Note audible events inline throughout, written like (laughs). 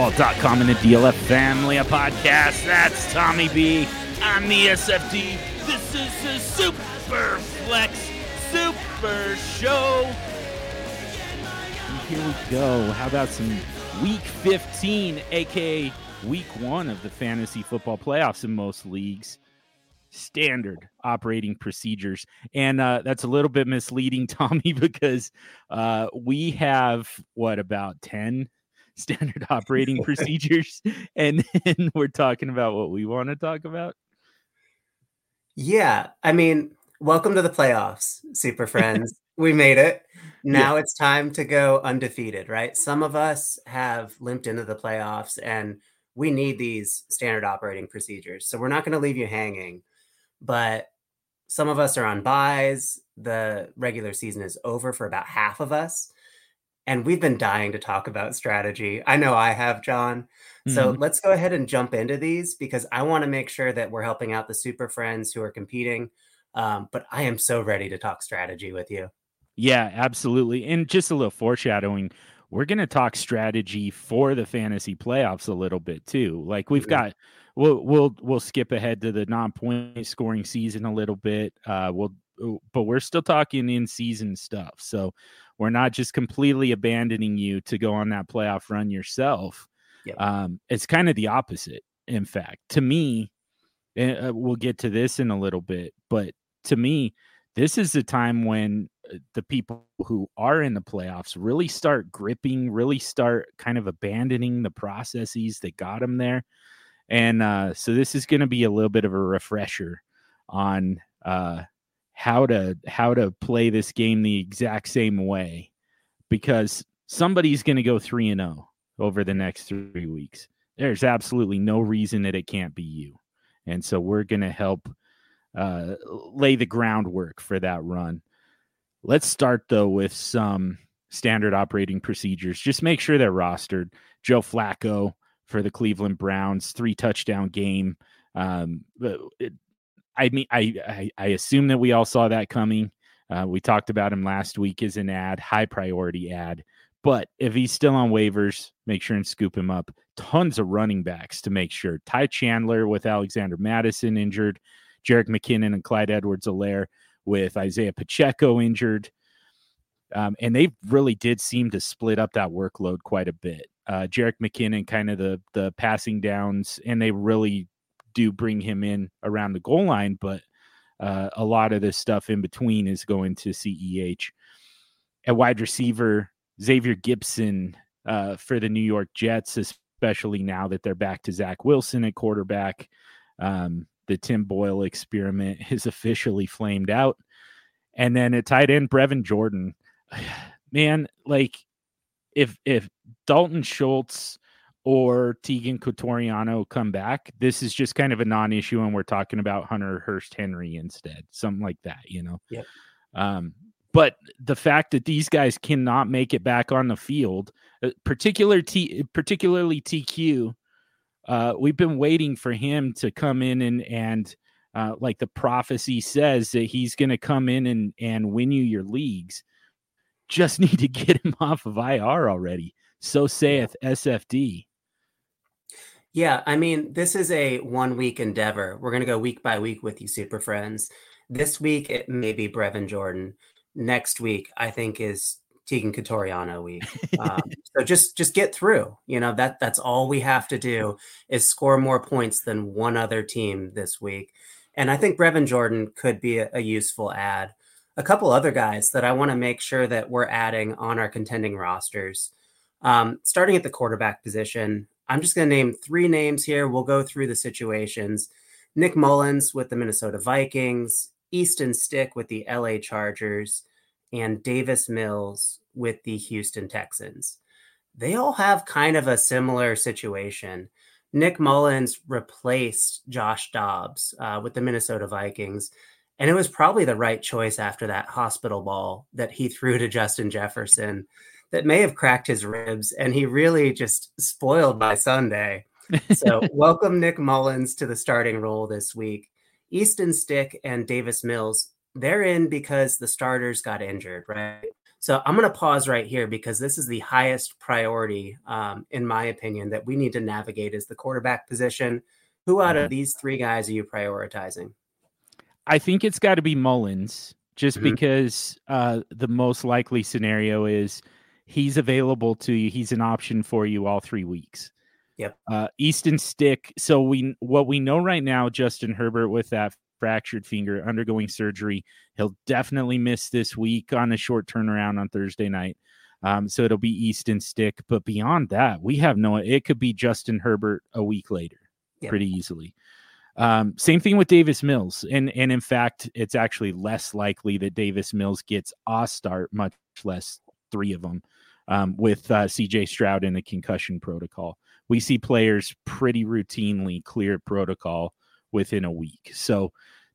DynastyLeagueFootball.com and the DLF Family a podcast. That's Tommy B. I'm the SFD. This is the Super Flex Super Show. And here we go. How about some Week 15, aka Week 1 of the fantasy football playoffs in most leagues? standard operating procedures. And uh, that's a little bit misleading, (laughs) Tommy, because uh, we have what about 10 standard (laughs) operating procedures? (laughs) And then we're talking about what we want to talk about. Yeah. I mean, welcome to the playoffs, super friends. (laughs) we made it. Now yeah. it's time to go undefeated, right? Some of us have limped into the playoffs and we need these standard operating procedures. So we're not going to leave you hanging but some of us are on buys. The regular season is over for about half of us. And we've been dying to talk about strategy. I know I have, John. Mm-hmm. So let's go ahead and jump into these because I want to make sure that we're helping out the super friends who are competing. Um, but I am so ready to talk strategy with you. Yeah, absolutely. And just a little foreshadowing we're going to talk strategy for the fantasy playoffs a little bit too. Like we've mm-hmm. got we'll we'll we'll skip ahead to the non-point scoring season a little bit. Uh, we'll but we're still talking in season stuff. So we're not just completely abandoning you to go on that playoff run yourself. Yep. Um, it's kind of the opposite. In fact, to me, uh, we'll get to this in a little bit, but to me, this is the time when uh, the people who are in the playoffs really start gripping, really start kind of abandoning the processes that got them there. And uh, so this is going to be a little bit of a refresher on uh, how to how to play this game the exact same way, because somebody's going to go three and zero oh over the next three weeks. There's absolutely no reason that it can't be you, and so we're going to help uh, lay the groundwork for that run. Let's start though with some standard operating procedures. Just make sure they're rostered. Joe Flacco for the Cleveland Browns, three touchdown game. Um, I mean, I, I, I assume that we all saw that coming. Uh, we talked about him last week as an ad, high priority ad. But if he's still on waivers, make sure and scoop him up. Tons of running backs to make sure. Ty Chandler with Alexander Mattison injured, Jerick McKinnon and Clyde Edwards-Helaire with Isaiah Pacheco injured. Um, and they really did seem to split up that workload quite a bit uh, Jerick McKinnon kind of the the passing downs, and they really do bring him in around the goal line, but uh, a lot of this stuff in between is going to CEH. At wide receiver, Xavier Gipson uh, for the New York Jets, especially now that they're back to Zach Wilson at quarterback. Um, the Tim Boyle experiment (laughs) is officially flamed out. And then at tight end, Brevin Jordan. (sighs) Man, like if if Dalton Schultz or Teagan Quitoriano come back, this is just kind of a non-issue, and we're talking about Hunter Hurst Henry instead, something like that, you know. Yep. Um, but the fact that these guys cannot make it back on the field, uh, particular T, particularly TQ, uh, we've been waiting for him to come in and and uh, like the prophecy says that he's going to come in and and win you your leagues just (laughs) need to get him off of IR already. So saith SFD. Yeah, I mean, this is a one week endeavor. We're going to go week by week with you, super friends. This week, it may be Brevin Jordan. Next week, I think, is Teagan Quitoriano week. Um, (laughs) so just just get through. You know that that's all we have to do is score more points than one other team this week. And I think Brevin Jordan could be a, a useful ad a couple other guys that I want to make sure that we're adding on our contending rosters. Um, starting at the quarterback position, I'm just going to name three names here. We'll go through the situations. Nick Mullens with the Minnesota Vikings, Easton Stick with the LA Chargers, and Davis Mills with the Houston Texans. They all have kind of a similar situation. Nick Mullens replaced Josh Dobbs uh, with the Minnesota Vikings. And it was probably the right choice after that hospital ball that he threw to Justin Jefferson that may have cracked his ribs. And he really just spoiled my Sunday. So, (laughs) welcome Nick Mullens to the starting role this week. Easton Stick and Davis Mills, they're in because the starters got injured, right? So I'm going to pause right here because this is the highest priority, um, in my opinion, that we need to navigate is the quarterback position. Who out of these three guys are you prioritizing? I think it's got to be Mullens just mm-hmm. because uh, the most likely scenario is he's available to you. He's an option for you all three weeks. Yep. Uh, Easton Stick. So we what we know right now, Justin Herbert with that fractured finger, undergoing surgery. He'll definitely miss this week on a short turnaround on Thursday night. Um, so it'll be Easton Stick. But beyond that, we have no. It could be Justin Herbert a week later, yep. pretty easily. Um, same thing with Davis Mills, and and in fact, it's actually less likely that Davis Mills gets a start, much less three of them, um, with uh, C.J. Stroud in a concussion protocol we see players pretty routinely clear protocol within a week. So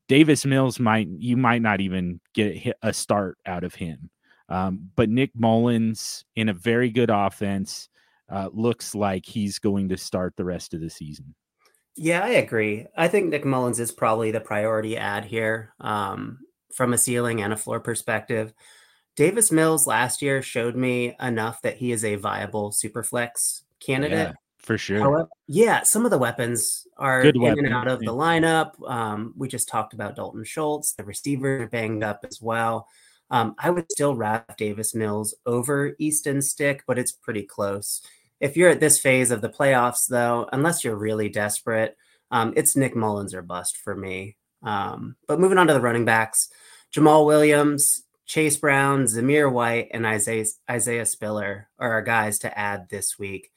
Davis Mills might you might not even get a start out of him. Um, but Nick Mullens in a very good offense uh, looks like he's going to start the rest of the season. Yeah, I agree. I think Nick Mullens is probably the priority ad here um, from a ceiling and a floor perspective. Davis Mills last year showed me enough that he is a viable super flex candidate. Yeah for sure. However, yeah, some of the weapons are Good in weapon. and out of the lineup. Um, we just talked about Dalton Schultz. The receivers are banged up as well. Um, I would still wrap Davis Mills over Easton Stick, but it's pretty close. If you're at this phase of the playoffs, though, unless you're really desperate, um, it's Nick Mullens or bust for me. Um, but moving on to the running backs, Jamaal Williams, Chase Brown, Zamir White, and Isaiah, Isaiah Spiller are our guys to add this week.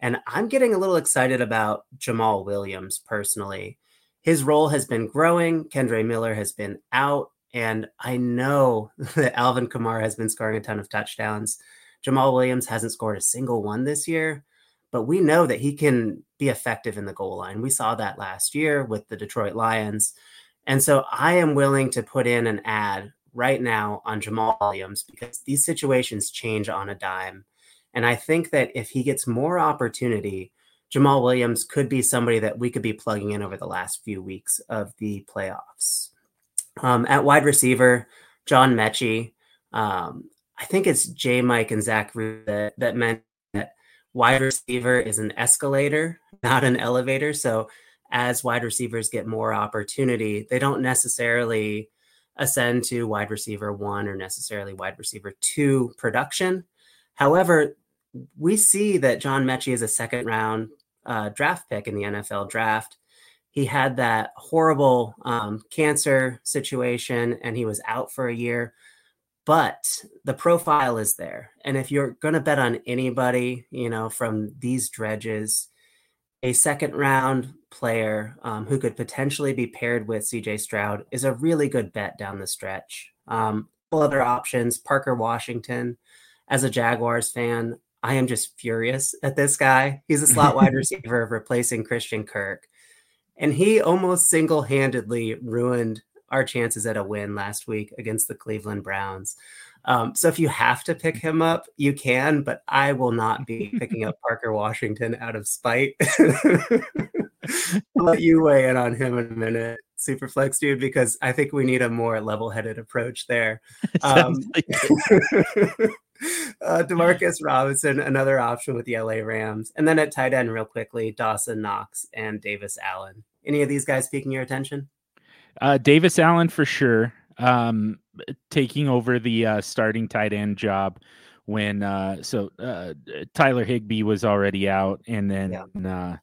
And I'm getting a little excited about Jamaal Williams personally. His role has been growing. Kendre Miller has been out. And I know (laughs) that Alvin Kamara has been scoring a ton of touchdowns. Jamaal Williams hasn't scored a single one this year, but we know that he can be effective in the goal line. We saw that last year with the Detroit Lions. And so I am willing to put in an ad right now on Jamaal Williams because these situations change on a dime. And I think that if he gets more opportunity, Jamaal Williams could be somebody that we could be plugging in over the last few weeks of the playoffs. Um, at wide receiver, John Metchie. Um, I think it's J. Mike and Zach that, that meant that wide receiver is an escalator, not an elevator. So as wide receivers get more opportunity, they don't necessarily ascend to wide receiver one or necessarily wide receiver two production. However, we see that John Metchie is a second round uh, draft pick in the NFL draft. He had that horrible um, cancer situation and he was out for a year, but the profile is there. And if you're going to bet on anybody, you know, from these dredges, a second round player um, who could potentially be paired with CJ Stroud is a really good bet down the stretch. Um, other options, Parker Washington. As a Jaguars fan, I am just furious at this guy. He's a slot wide (laughs) receiver of replacing Christian Kirk. And he almost single handedly ruined our chances at a win last week against the Cleveland Browns. Um, so if you have to pick him up, you can, but I will not be (laughs) picking up Parker Washington out of spite. (laughs) I'll let you weigh in on him in a minute, Superflex dude, because I think we need a more level headed approach there. (laughs) Um, uh, Demarcus Robinson, another option with the LA Rams. And then at tight end, real quickly, Dawson Knox and Davis Allen. Any of these guys piquing your attention? Uh, Davis Allen for sure. Um, taking over the uh, starting tight end job when uh, so uh, Tyler Higbee was already out, and then yeah.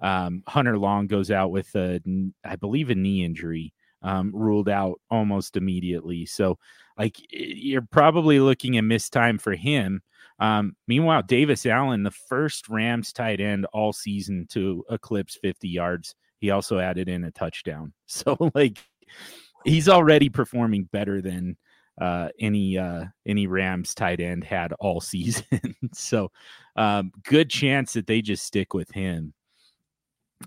uh, um, Hunter Long goes out with a, I believe, a knee injury, um, ruled out almost immediately. So like you're probably looking at missed time for him. Um, meanwhile, Davis Allen, the first Rams tight end all season to eclipse 50 yards, he also added in a touchdown. (laughs) So like he's already performing better than uh, any uh, any Rams tight end had all season. (laughs) so um, good chance that they just stick with him.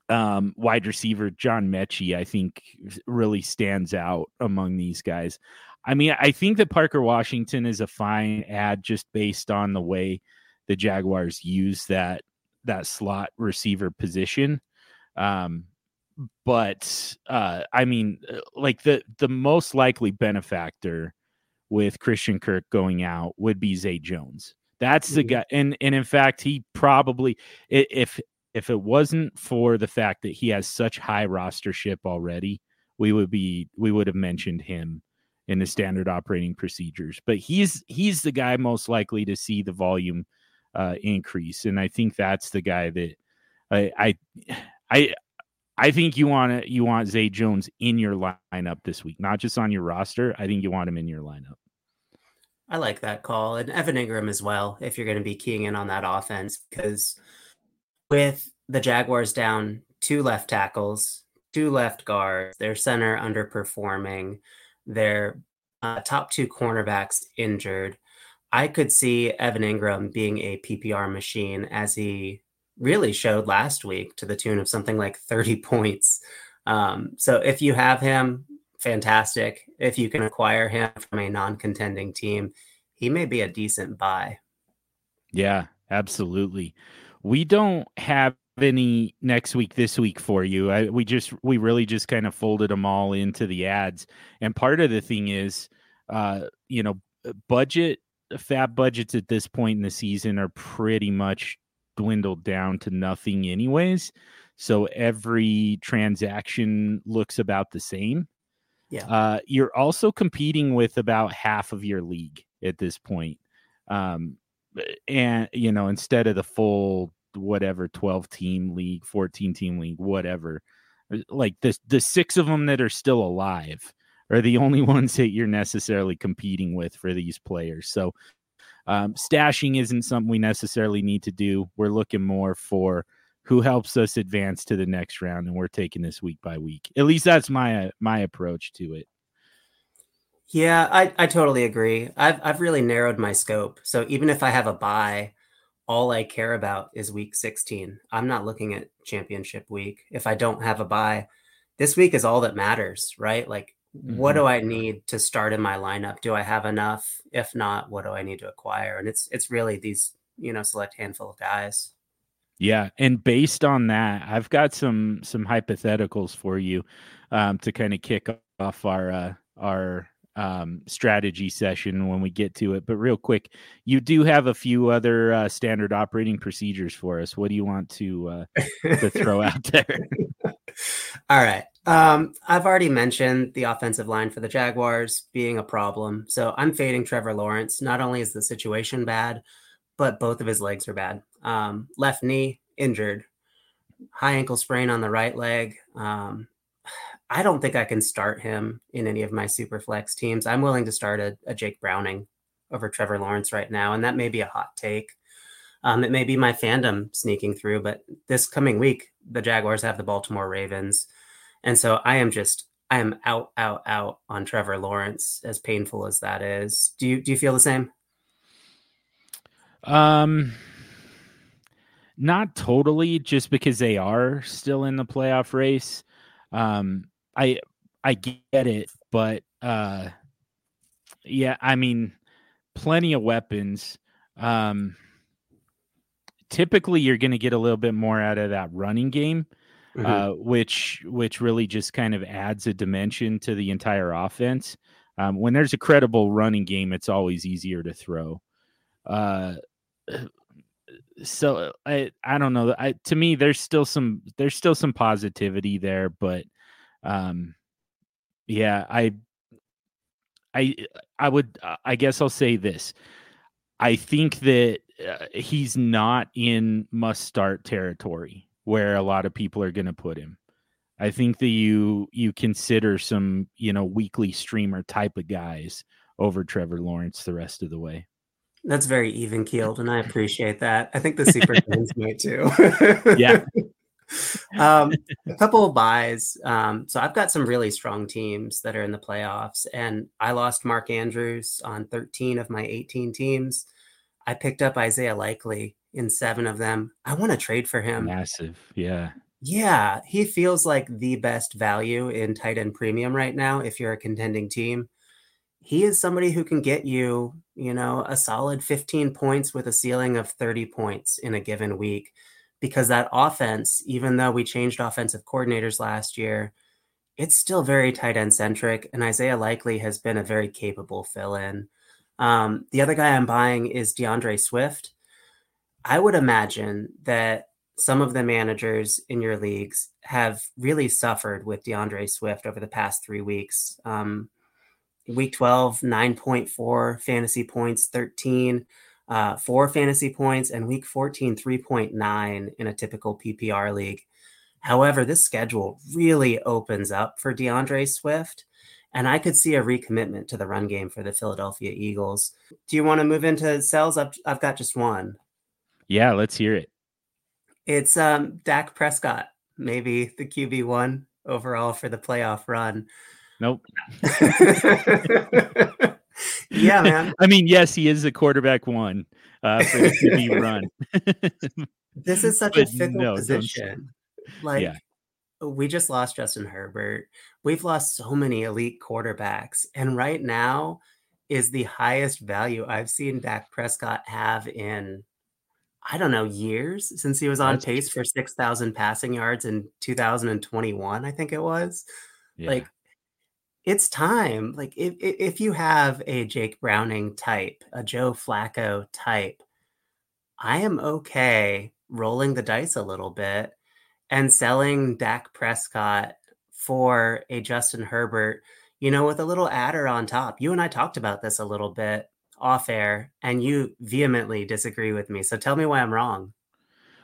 Um, wide receiver John Metchie, I think, really stands out among these guys. I mean, I think that Parker Washington is a fine ad just based on the way the Jaguars use that that slot receiver position. Um, but uh, I mean, uh, like the the most likely benefactor with Christian Kirk going out would be Zay Jones. That's the mm-hmm. guy, and and in fact, he probably if if it wasn't for the fact that he has such high rostership already, we would be we would have mentioned him in the standard operating procedures. But he's he's the guy most likely to see the volume uh, increase, and I think that's the guy that I I (sighs) I, I think you want to you want Zay Jones in your lineup this week, not just on your roster. I think you want him in your lineup. I like that call, and Evan Engram as well. If you're going to be keying in on that offense, because with the Jaguars down two left tackles, two left guards, their center underperforming, their uh, top two cornerbacks injured. I could see Evan Engram being a PPR machine as he really showed last week to the tune of something like 30 points. Um, so if you have him, fantastic. If you can acquire him from a non contending team, he may be a decent buy. Yeah, absolutely. We don't have any next week this week for you I, we just we really just kind of folded them all into the ads and part of the thing is uh you know budget FAAB budgets at this point in the season are pretty much dwindled down to nothing anyways so every transaction looks about the same. Yeah. Uh you're also competing with about half of your league at this point. Um and you know instead of the full whatever 12 team league 14 team league whatever like the the six of them that are still alive are the (laughs) only ones that you're necessarily competing with for these players. So um, stashing isn't something we necessarily need to do we're looking more for who helps us advance to the next round and we're taking this week by week at least that's my uh, my approach to it yeah i i totally agree i've i've really narrowed my scope so even if i have a buy all I care about is week 16. I'm not looking at championship week. If I don't have a buy, this week is all that matters, right? Like, mm-hmm. what do I need to start in my lineup? Do I have enough? If not, what do I need to acquire? And it's it's really these, you know, select handful of guys. Yeah, and based on that, I've got some some hypotheticals for you um, to kind of kick off our uh, our um, strategy session when we get to it. But real quick, you do have a few other uh, standard operating procedures for us. What do you want to uh, to throw (laughs) out there? All right. Um, I've already mentioned the offensive line for the Jaguars being a problem. So I'm fading Trevor Lawrence. Not only is the situation bad, but both of his legs are bad. Um, left knee injured, high ankle sprain on the right leg. Um, I don't think I can start him in any of my super flex teams. I'm willing to start a, a Jake Browning over Trevor Lawrence right now, and that may be a hot take. Um, it may be my fandom sneaking through, but this coming week, the Jaguars have the Baltimore Ravens. And so I am just, I am out, out, out on Trevor Lawrence, as painful as that is. Do you, do you feel the same? Um, not totally, just because they are still in the playoff race. Um, I I get it, but uh yeah, I mean plenty of weapons. Um typically you're going to get a little bit more out of that running game. Mm-hmm. Uh, which which really just kind of adds a dimension to the entire offense. Um, when there's a credible running game, it's always easier to throw. Uh, (sighs) so I I don't know. I to me, there's still some there's still some positivity there, but um, yeah, I, I, I would, uh, I guess I'll say this. I think that uh, he's not in must start territory where a lot of people are going to put him. I think that you you consider some you know weekly streamer type of guys over Trevor Lawrence the rest of the way. That's very even keeled, and I appreciate that. I think the (laughs) super fans might too. yeah, (laughs) um, a couple of buys. Um, so I've got some really strong teams that are in the playoffs, and I lost Mark Andrews on 13 of my 18 teams. I picked up Isaiah Likely in seven of them. I want to trade for him. Massive, yeah. Yeah, he feels like the best value in tight end premium right now if you're a contending team. He is somebody who can get you, you know, a solid 15 points with a ceiling of 30 points in a given week because that offense, even though we changed offensive coordinators last year, it's still very tight end centric, and Isaiah Likely has been a very capable fill in. Um, the other guy I'm buying is D'Andre Swift. I would imagine that some of the managers in your leagues have really suffered with D'Andre Swift over the past three weeks. Um, week 12, 9.4 fantasy points, 13, uh, four fantasy points, and week 14, 3.9 in a typical PPR league. However, this schedule really opens up for D'Andre Swift. And I could see a recommitment to the run game for the Philadelphia Eagles. Do you want to move into cells? I've, I've got just one. Yeah, let's hear it. It's um, Dak Prescott, maybe the QB one overall for the playoff run. Nope. (laughs) yeah, man. (laughs) I mean, yes, he is a quarterback one uh, for the QB (laughs) run. this is such but a fickle no, position. Like, yeah. we just lost Justin Herbert. We've lost so many elite quarterbacks, and right now is the highest value I've seen Dak Prescott have in I don't know, years since he was on That's pace for 6,000 passing yards in 2021, I think it was. Yeah. Like, it's time. Like, if, if you have a Jake Browning type, a Joe Flacco type, I am okay rolling the dice a little bit and selling Dak Prescott for a Justin Herbert, you know, with a little adder on top. You and I talked about this a little bit off air and you vehemently disagree with me. So tell me why I'm wrong.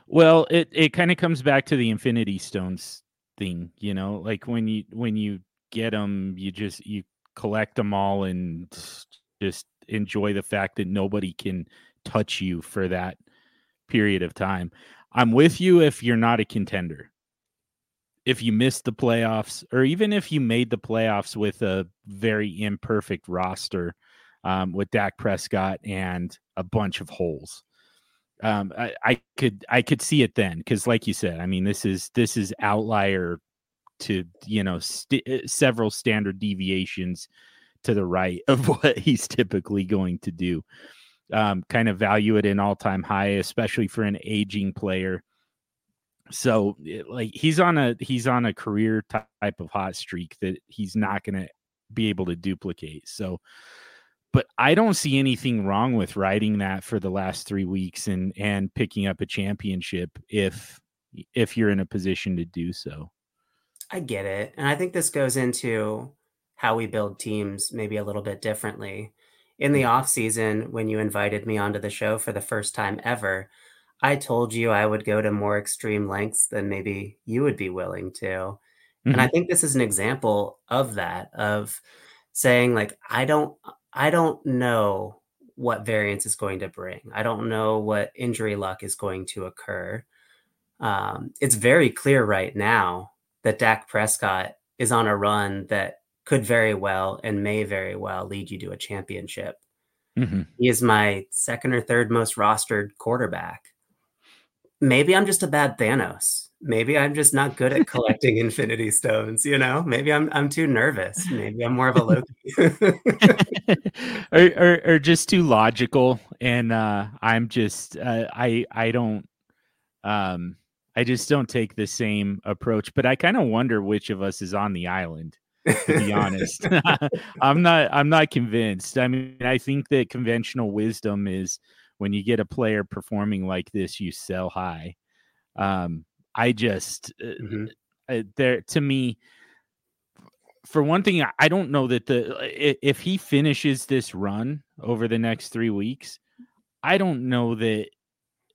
Well, it it kind of comes back to the Infinity Stones thing, you know, like when you when you get them, you just you collect them all and just enjoy the fact that nobody can touch you for that period of time. I'm with you if you're not a contender. If you missed the playoffs, or even if you made the playoffs with a very imperfect roster, um, with Dak Prescott and a bunch of holes. Um, I, I could I could see it then because, like you said, I mean this is this is outlier to you know st- eh, several standard deviations to the right (laughs) of what he's typically going to do. Um, kind of value it an all time high, especially for an aging player. So eh, like he's on a he's on a career type of hot streak that he's not going to be able to duplicate. So but I don't see anything wrong with riding that for the last three weeks and and picking up a championship if if you're in a position to do so. I get it, and I think this goes into how we build teams maybe a little bit differently. In the off season, when you invited me onto the show for the first time ever, I told you I would go to more extreme lengths than maybe you would be willing to. Mm-hmm. And I mm-hmm. think this is an example of that of saying like I don't I don't know what variance is going to bring. I don't know what injury luck is going to occur. Um, it's very clear right now that Dak Prescott is on a run that could very well and may very well lead you to a championship. Mm-hmm. He is my second or third most rostered quarterback. Maybe I'm just a bad Thanos maybe I'm just not good at collecting infinity stones, you know? Maybe I'm I'm too nervous. Maybe I'm more of a Loki. (laughs) or, or, or just too logical and uh I'm just uh, I I don't um I just don't take the same approach, but I kind of wonder which of us is on the island. to be honest. (laughs) (laughs) I'm not I'm not convinced. I mean, I think that conventional wisdom is when you get a player performing like this, you sell high. Um, I just uh, mm-hmm. uh, there to me for one thing I don't know that the if he finishes this run over the next 3 weeks I don't know that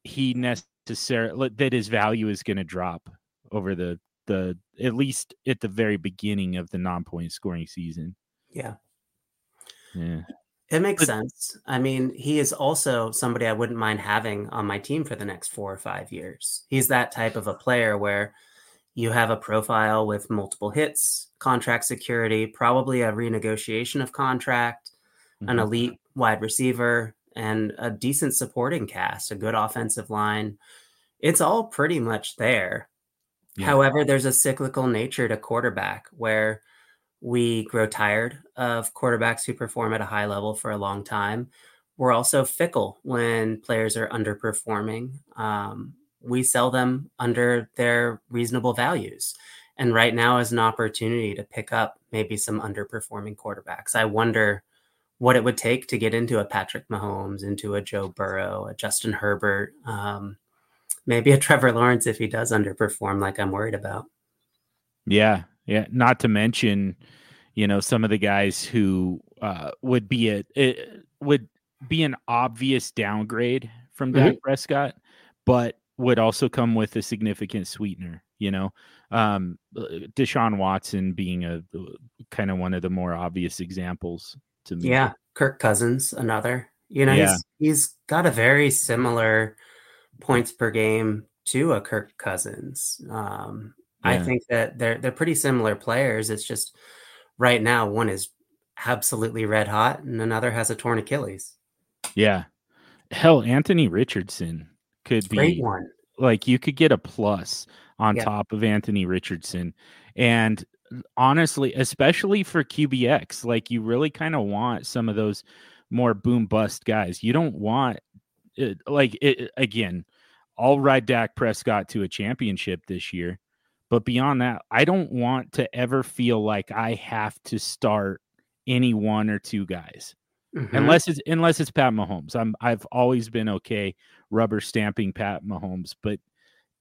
he necessarily that his value is going to drop over the the at least at the very beginning of the non-point scoring season. Yeah. Yeah. It makes but, sense. I mean, he is also somebody I wouldn't mind having on my team for the next four or five years. He's that type of a player where you have a profile with multiple hits, contract security, probably a renegotiation of contract, mm-hmm. an elite wide receiver, and a decent supporting cast, a good offensive line. It's all pretty much there. Yeah. However, there's a cyclical nature to quarterback where we grow tired of quarterbacks who perform at a high level for a long time. We're also fickle when players are underperforming. Um, we sell them under their reasonable values. And right now is an opportunity to pick up maybe some underperforming quarterbacks. I wonder what it would take to get into a Patrick Mahomes, into a Joe Burrow, a Justin Herbert, um, maybe a Trevor Lawrence if he does underperform, like I'm worried about. Yeah, yeah. Not to mention, you know, some of the guys who uh, would be a it would be an obvious downgrade from Dak mm-hmm. Prescott, but would also come with a significant sweetener. You know, um, uh, Deshaun Watson being a kind of one of the more obvious examples to me. Yeah, Kirk Cousins, another. You know, yeah. he's he's got a very similar points per game to a Kirk Cousins. Um, yeah. I think that they're they're pretty similar players. It's just right now one is absolutely red hot and another has a torn Achilles. Yeah. Hell, Anthony Richardson could be Great one. Like you could get a plus on yeah. top of Anthony Richardson. And honestly, especially for QBX, like you really kind of want some of those more boom bust guys. You don't want it, like it again. I'll ride Dak Prescott to a championship this year, but beyond that, I don't want to ever feel like I have to start any one or two guys. Mm-hmm. Unless it's unless it's Pat Mahomes. I'm I've always been okay rubber stamping Pat Mahomes, but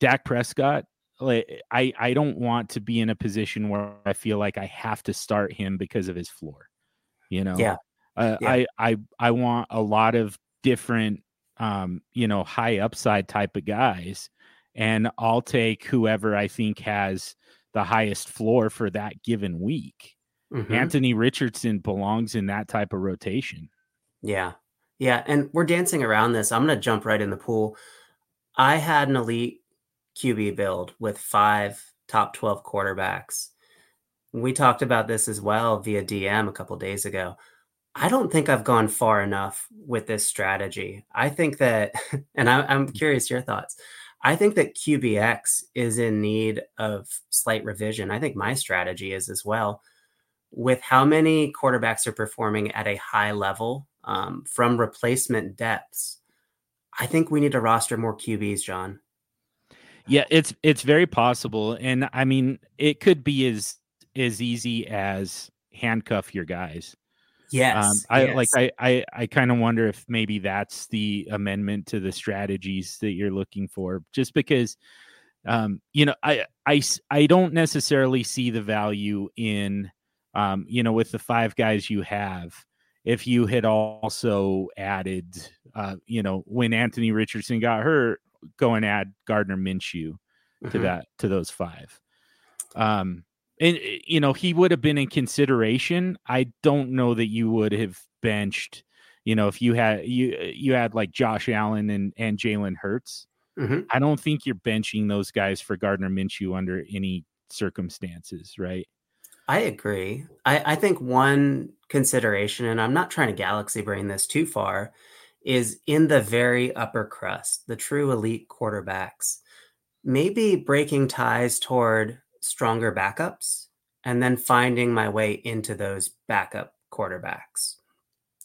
Dak Prescott, like I I don't want to be in a position where I feel like I have to start him because of his floor. You know. Yeah. Uh, yeah. I I I want a lot of different um you know high upside type of guys and I'll take whoever I think has the highest floor for that given week. Mm-hmm. Anthony Richardson belongs in that type of rotation. Yeah. Yeah, and we're dancing around this. I'm going to jump right in the pool. I had an elite QB build with five top 12 quarterbacks. We talked about this as well via DM a couple days ago. I don't think I've gone far enough with this strategy. I think that, (laughs) and I, am curious your thoughts. I think that QBX is in need of slight revision. I think my strategy is as well. With how many quarterbacks are performing at a high level um, from replacement depths, I think we need to roster more QBs, John. Yeah, it's it's very possible, and I mean, it could be as as easy as handcuff your guys. Yes, um, I yes. like. I I, I kind of wonder if maybe that's the amendment to the strategies that you're looking for, just because, um, you know, I I I don't necessarily see the value in, um, you know, with the five guys you have. If you had also added, uh, you know, when Anthony Richardson got hurt, go and add Gardner Minshew mm-hmm. to that to those five. Um, and eh, you know he would have been in consideration. I don't know that you would have benched. You know, if you had you eh, you had like Josh Allen and and Jalen Hurts, mm-hmm. I don't think you're benching those guys for Gardner Minshew under any circumstances, right? I agree. I, I think one consideration, and I'm not trying to galaxy brain this too far, is in the very upper crust, the true elite quarterbacks, maybe breaking ties toward stronger backups and then finding my way into those backup quarterbacks.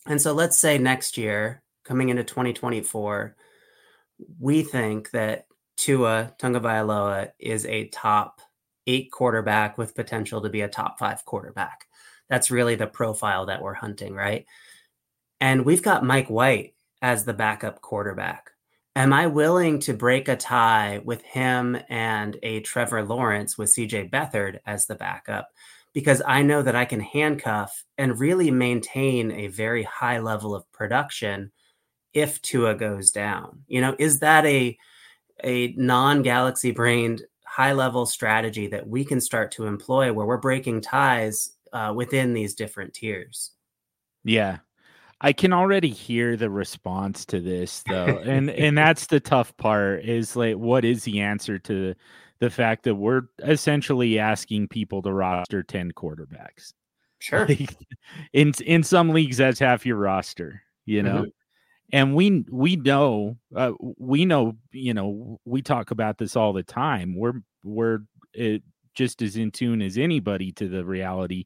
And so let's say next year, coming into 2024, we think that Tua Tagovailoa is a top eight quarterback with potential to be a top five quarterback. That's really the profile that we're hunting, right? And we've got Mike White as the backup quarterback. Am I willing to break a tie with him and a Trevor Lawrence with CJ Beathard as the backup? Because I know that I can handcuff and really maintain a very high level of production if Tua goes down. You know, is that a a non-galaxy brained high level strategy that we can start to employ where we're breaking ties uh, within these different tiers? Yeah, I can already hear the response to this though. and and that's the tough part is like what is the answer to the fact that we're essentially asking people to roster 10 quarterbacks. Sure. Like, in in some leagues that's half your roster, you know. Mm-hmm. And we we know uh, we know, you know, we talk about this all the time. We're we're it, just as in tune as anybody to the reality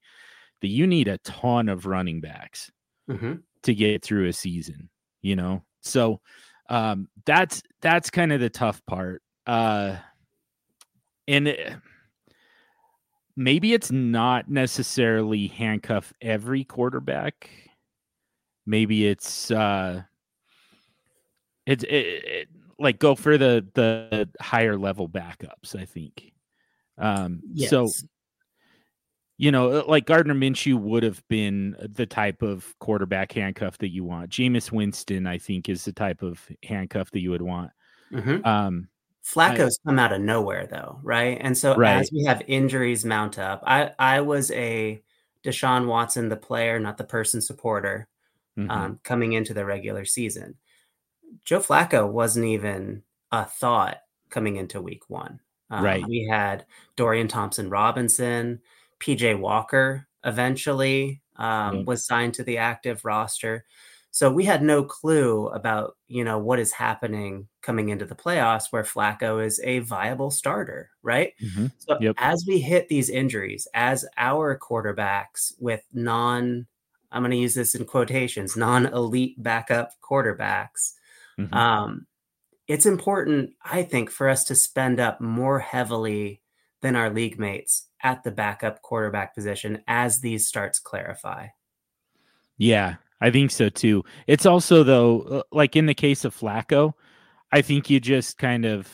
that you need a ton of running backs. Mm-hmm to get through a season, you know? So um that's that's kind of the tough part. Uh and it, maybe it's not necessarily handcuff every quarterback. Maybe it's uh it's it, it, like go for the the higher level backups, I think. Um yes. so you know, uh, like Gardner Minshew would have been the type of quarterback handcuff that you want. Jameis Winston, I think, is the type of handcuff that you would want. Mm-hmm. Um, Flacco's I, come out of nowhere though, right? And so right. as we have injuries mount up, I I was a Deshaun Watson, the player, not the person supporter, mm-hmm. um, coming into the regular season. Joe Flacco wasn't even a thought coming into week one. Um, right. We had Dorian Thompson Robinson, PJ Walker eventually um, was signed to the active roster. So we had no clue about, you know, what is happening coming into the playoffs where Flacco is a viable starter, right? Mm-hmm. So yep. as we hit these injuries, as our quarterbacks with non I'm going to use this in quotations, non-elite backup quarterbacks, mm-hmm. um, it's important, I think, for us to spend up more heavily than our league mates at the backup quarterback position as these starts clarify. Yeah, I think so too. It's also though, uh, like in the case of Flacco, I think you just kind of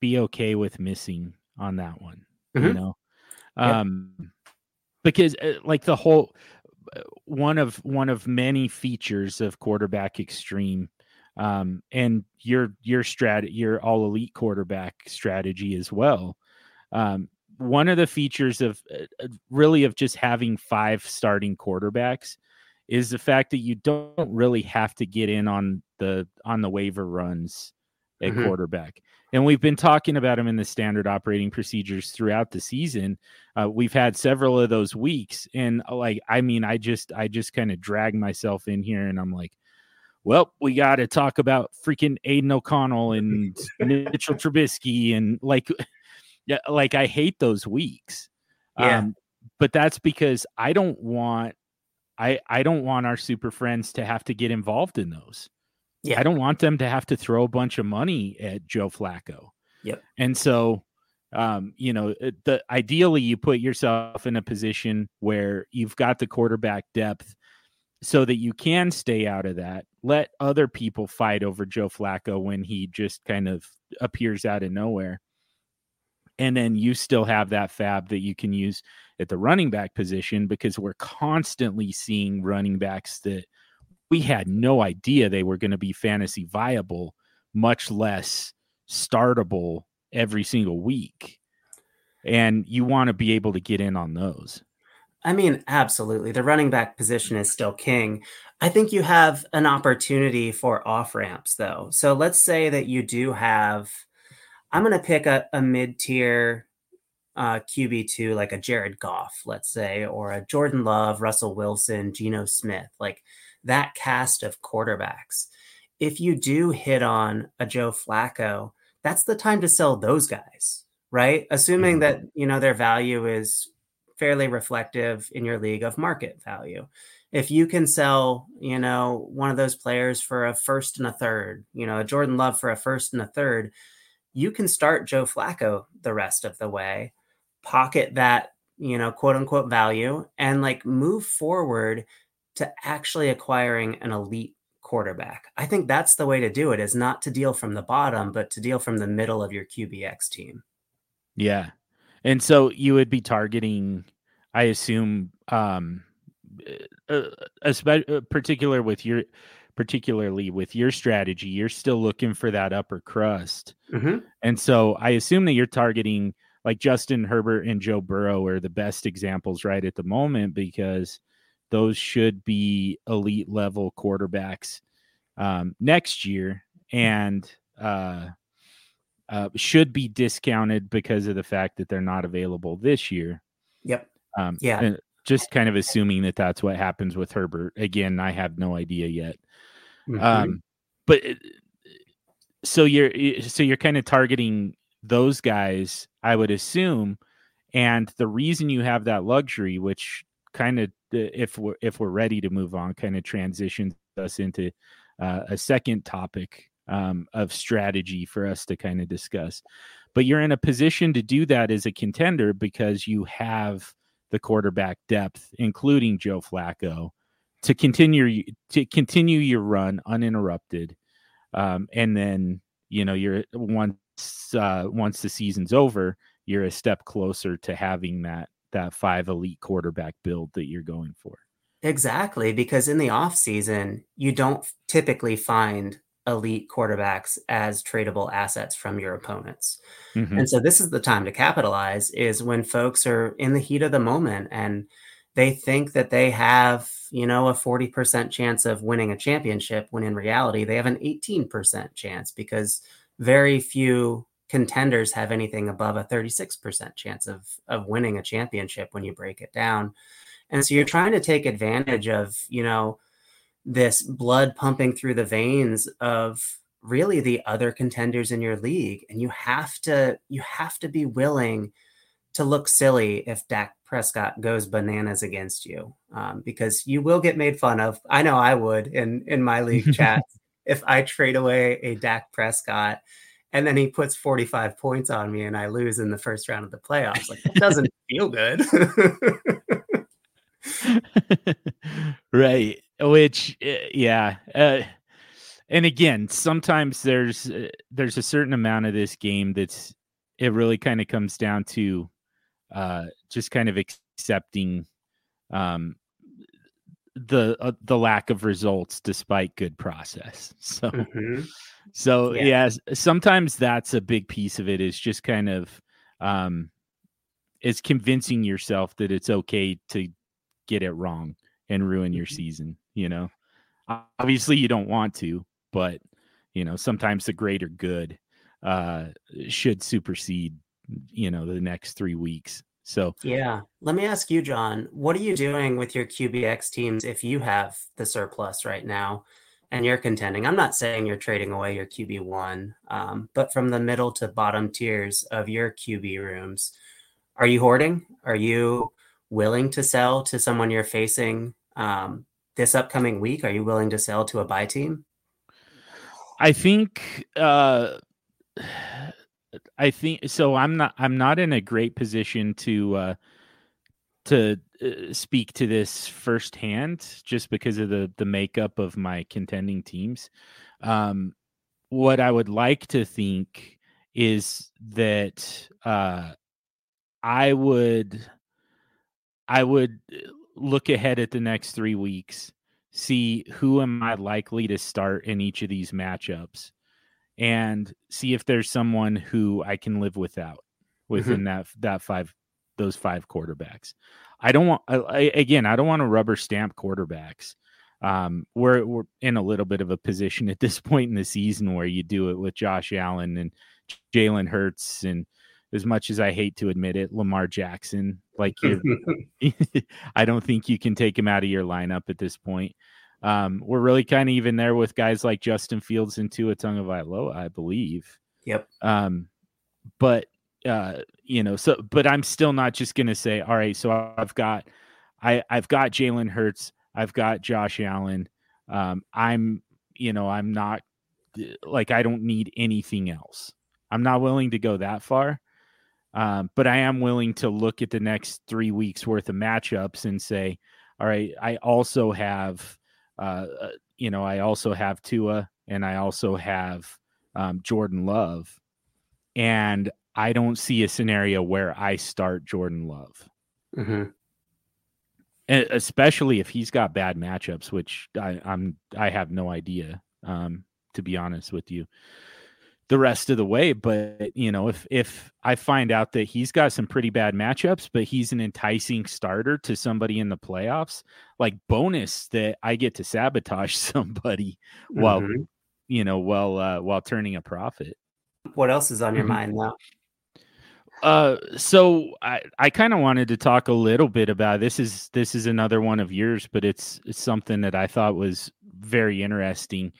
be okay with missing on that one. Mm-hmm. You know, um, because uh, like the whole uh, one of one of many features of quarterback extreme um, and your your strat your all elite quarterback strategy as well um, one of the features of really of just having five starting quarterbacks is the fact that you don't really have to get in on the on the waiver runs at mm-hmm. quarterback. And we've been talking about them in the standard operating procedures throughout the season. Uh, we've had several of those weeks, and uh, like I mean, I just I just kind of drag myself in here, and I'm like, well, we got to talk about freaking Aidan O'Connell and (laughs) Mitchell Trubisky, and like, yeah, like I hate those weeks. Yeah. Um, but that's because I don't want I I don't want our super friends to have to get involved in those. Yeah. I don't want them to have to throw a bunch of money at Joe Flacco. Yep. And so um, you know, the ideally you put yourself in a position where you've got the quarterback depth so that you can stay out of that. Let other people fight over Joe Flacco when he just kind of appears out of nowhere and then you still have that FAAB that you can use at the running back position because we're constantly seeing running backs that we had no idea they were going to be fantasy viable, much less startable every single week. And you want to be able to get in on those. I mean, absolutely. The running back position is still king. I think you have an opportunity for off ramps, though. So let's say that you do have I'm going to pick a, a mid tier uh, QB2, like a Jared Goff, let's say, or a Jordan Love, Russell Wilson, Geno Smith, like that cast of quarterbacks. If you do hit on a Joe Flacco, that's the time to sell those guys, right? Assuming mm-hmm. that, you know, their value is fairly reflective in your league of market value. If you can sell, you know, one of those players for a first and a third, you know, a Jordan Love for a first and a third, you can start Joe Flacco the rest of the way, pocket that, you know, quote unquote value, and like move forward to actually acquiring an elite quarterback. I think that's the way to do it is not to deal from the bottom, but to deal from the middle of your QBX team. Yeah. And so you would be targeting, I assume, um, uh, especially uh, particular with your particularly with your strategy, you're still looking for that upper crust. Mm-hmm. And so I assume that you're targeting like Justin Herbert and Joe Burrow are the best examples right at the moment because those should be elite level quarterbacks um, next year and uh, uh, should be discounted because of the fact that they're not available this year. Yep. Um, yeah. Just kind of assuming that that's what happens with Herbert. Again, I have no idea yet. Mm-hmm. Um, but so you're so you're kind of targeting those guys, I would assume, and the reason you have that luxury, which kind of if we're if we're ready to move on, kind of transitions us into uh, a second topic um, of strategy for us to kind of discuss. But you're in a position to do that as a contender because you have the quarterback depth, including Joe Flacco, to continue to continue your run uninterrupted, um, and then you know you're once uh, once the season's over, you're a step closer to having that that five elite quarterback build that you're going for. Exactly, because in the off season, you don't typically find elite quarterbacks as tradable assets from your opponents. Mm-hmm. And so this is the time to capitalize is when folks are in the heat of the moment and they think that they have, you know, a 40% chance of winning a championship when in reality they have an 18% chance because very few contenders have anything above a 36% chance of of winning a championship when you break it down. And so you're trying to take advantage of, you know, this blood pumping through the veins of really the other contenders in your league and you have to you have to be willing to look silly if Dak Prescott goes bananas against you um, because you will get made fun of. I know I would in in my league (laughs) chat if I trade away a Dak Prescott and then he puts 45 points on me and I lose in the first round of the playoffs. Like that doesn't (laughs) feel good. (laughs) right which eh, yeah uh, and again sometimes there's uh, there's a certain amount of this game that's it really kind of comes down to uh just kind of accepting um the uh, the lack of results despite good process (laughs) so mm-hmm. so yeah. yeah sometimes that's a big piece of it is just kind of um is convincing yourself that it's okay to get it wrong and ruin your mm-hmm. season you know obviously you don't want to but you know sometimes the greater good uh should supersede you know the next three weeks so yeah let me ask you john what are you doing with your qbx teams if you have the surplus right now and you're contending i'm not saying you're trading away your qb1 um, but from the middle to bottom tiers of your qb rooms are you hoarding are you willing to sell to someone you're facing um, this upcoming week? Are you willing to sell to a buy team? I think uh I think so I'm not I'm not in a great position to uh to uh, speak to this firsthand just because of the the makeup of my contending teams. Um what I would like to think is that uh I would I would uh, look ahead at the next three weeks, see who am I likely to start in each of these matchups, and see if there's someone who I can live without mm-hmm. within mm-hmm. that that five those five quarterbacks. I don't want I, again. I don't want to rubber stamp quarterbacks. Um, we're we're in a little bit of a position at this (laughs) point in the season where you do it with Josh Allen and Jalen Hurts and as much as I hate to admit it, Lamar Jackson. Like (laughs) (laughs) I don't think you can take him out of your lineup at this point. Um, we're really kind of even there with guys like Justin Fields and Tua Tagovailoa, I believe. Yep. Um, but uh, you know, so but I'm still not just gonna say, all right, so I've got I I've got Jalen Hurts, I've got Josh Allen. Um, I'm you know, I'm not like I don't need anything else. I'm not willing to go that far. Um, but I am willing to look at the next three weeks worth of matchups and say, all right, I also have, uh, uh, you know, I also have Tua and I also have um, Jordan Love. And I don't see a scenario where I start Jordan Love. Mm-hmm. especially if he's got bad matchups, which I, I'm I have no idea, um, to be honest with you the rest of the way. But you know, if if I find out that he's got some pretty bad matchups, but he's an enticing starter to somebody in the playoffs, like bonus that I get to sabotage (laughs) somebody mm-hmm. while you know while uh, while turning a profit. What else is on your mm-hmm. mind now? Uh, so I, I kind of wanted to talk a little bit about this is this is another one of yours, but it's, it's something that I thought was very interesting.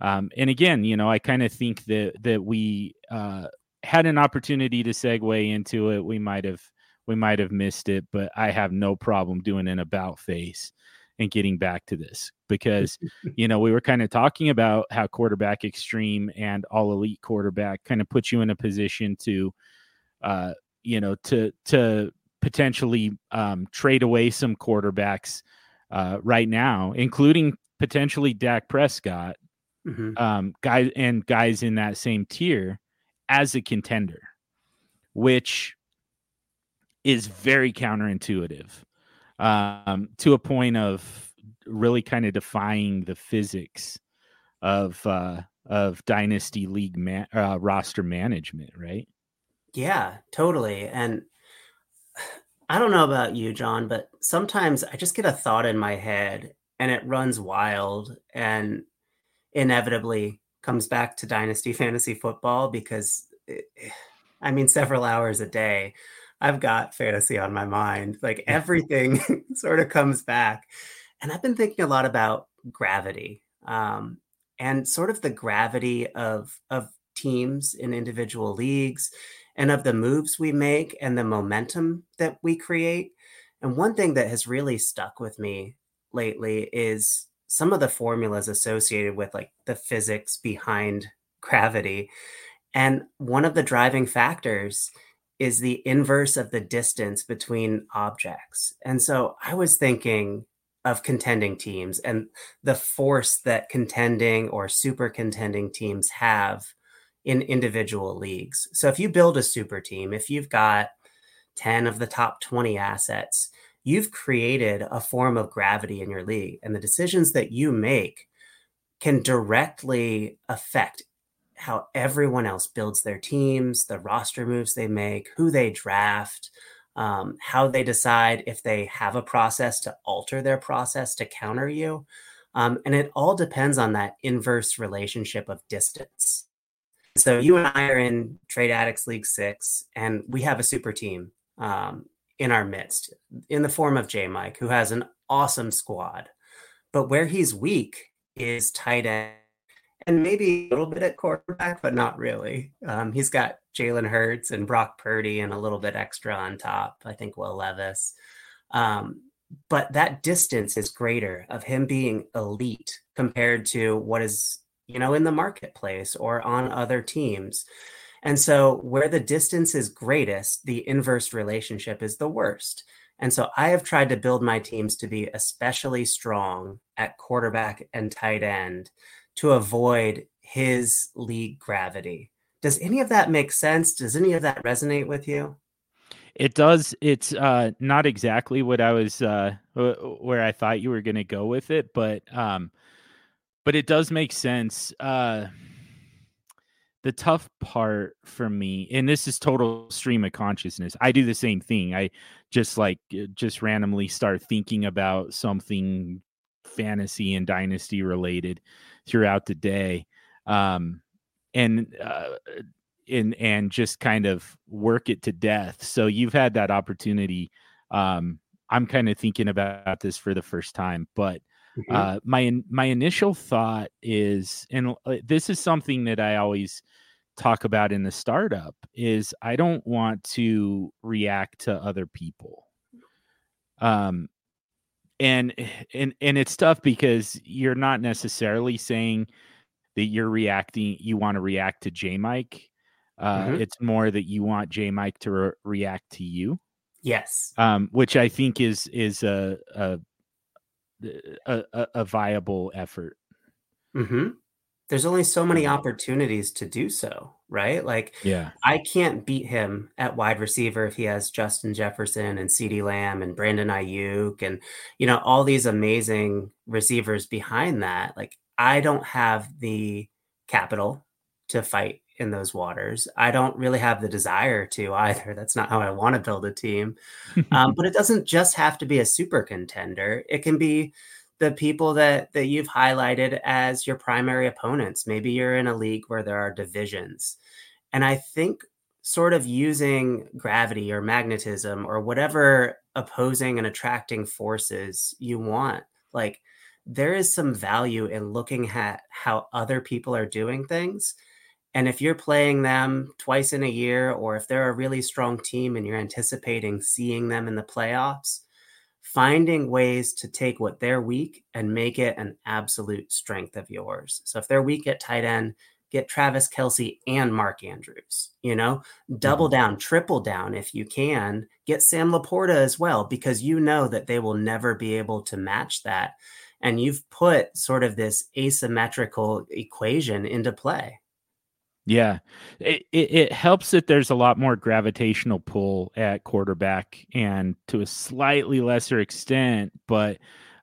Um, and again, you know, I kind of think that that we uh, had an opportunity to segue into it. We might have we might have missed it, but I have no problem doing an about face and getting back to this because (laughs) you know we were kind of talking about how quarterback extreme and all elite quarterback kind of puts you in a position to uh you know to to potentially um trade away some quarterbacks uh right now including potentially Dak Prescott mm-hmm. um guys and guys in that same tier as a contender which is very counterintuitive um, to a point of really kind of defying the physics of uh, of dynasty league man, uh, roster management, right? Yeah, totally. And (sighs) I don't know about you, John, but sometimes I just get a thought in my head and it runs wild and inevitably comes back to dynasty fantasy football because it, eh, I mean several hours a day I've got fantasy on my mind. Like (laughs) everything (laughs) sort of comes back. And I've been thinking a lot about gravity um, and sort of the gravity of, of teams in individual leagues and of the moves we make and the momentum that we create. And one thing that has really stuck with me lately is some of the formulas associated with like the physics behind gravity. And one of the driving factors is the inverse of the distance between objects. And so I was thinking of contending teams and the force that contending or super contending teams have in individual leagues. So if you build a super team, if you've got 10 of the top 20 assets, you've created a form of gravity in your league. And the decisions that you make can directly affect how everyone else builds their teams, the roster moves they make, who they draft, um, how they decide if they have a process to alter their process to counter you. Um, and it all depends on that inverse relationship of distance. So you and I are in Trade Addicts League Six, and we have a super team um, in our midst in the form of J Mike, who has an awesome squad. But where he's weak is tight end and maybe a little bit at quarterback, but not really. Um, he's got Jalen Hurts and Brock Purdy and a little bit extra on top. I think Will Levis. Um, but that distance is greater of him being elite compared to what is, you know, in the marketplace or on other teams. And so, where the distance is greatest, the inverse relationship is the worst. And so, I have tried to build my teams to be especially strong at quarterback and tight end to avoid his league gravity. Does any of that make sense? Does any of that resonate with you? It does. It's uh, not exactly what I was uh, where I thought you were going to go with it, but um, but it does make sense. Uh, the tough part for me, and this is total stream of consciousness. I do the same thing. I just like just randomly start thinking about something fantasy and dynasty related throughout the day um, and uh, and and just kind of work it to death so you've had that opportunity um, i'm kind of thinking about this for the first time but mm-hmm. uh, my my initial thought is and uh, this is something that i always talk about in the startup is i don't want to react to other people um and and and it's tough because you're not necessarily saying that you're reacting you want to react to j mike uh mm-hmm. it's more that you want j mike to re- react to you yes um which i think is is a a a, a viable effort mm-hmm there's only so many opportunities to do so, right? Like, yeah, I can't beat him at wide receiver if he has Justin Jefferson and CeeDee Lamb and Brandon Aiyuk and, you know, all these amazing receivers behind that. Like, I don't have the capital to fight in those waters. I don't really have the desire to either. That's not how I want to build a team. um, (laughs) but it doesn't just have to be a super contender, it can be the people that that you've highlighted as your primary opponents. Maybe you're in a league where there are divisions. And I think sort of using gravity or magnetism or whatever opposing and attracting forces you want, like there is some value in looking at how other people are doing things. And if you're playing them twice in a year, or if they're a really strong team and you're anticipating seeing them in the playoffs, finding ways to take what they're weak and make it an absolute strength of yours. So if they're weak at tight end, get Travis Kelce and Mark Andrews, you know, double mm-hmm. down, triple down if you can, get Sam LaPorta as well, because you know that they will never be able to match that. And you've put sort of this asymmetrical equation into play. Yeah, it, it, it, helps that there's a lot more gravitational pull at quarterback and to a slightly lesser extent, but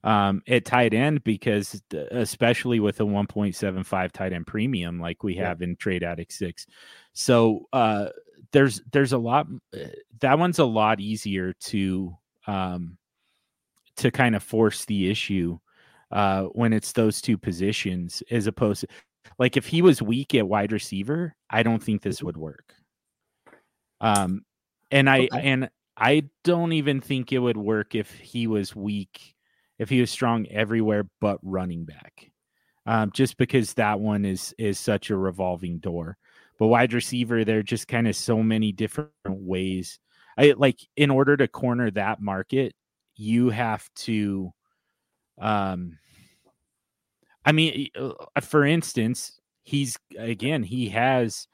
um, at tight end because especially with a 1.75 tight end premium like we have yeah. in Trade Addict Six, so uh, there's there's a lot uh, that one's a lot easier to um, to kind of force the issue uh, when it's those two positions as opposed to like if he was weak at wide receiver, I don't think this mm-hmm. would work. Um, and I okay. and I don't even think it would work if he was weak, if he was strong everywhere but running back. Um, just because that one is is such a revolving door. But wide receiver, there are just kind of so many different ways. I like in order to corner that market, you have to um I mean, uh, for instance, he's again he has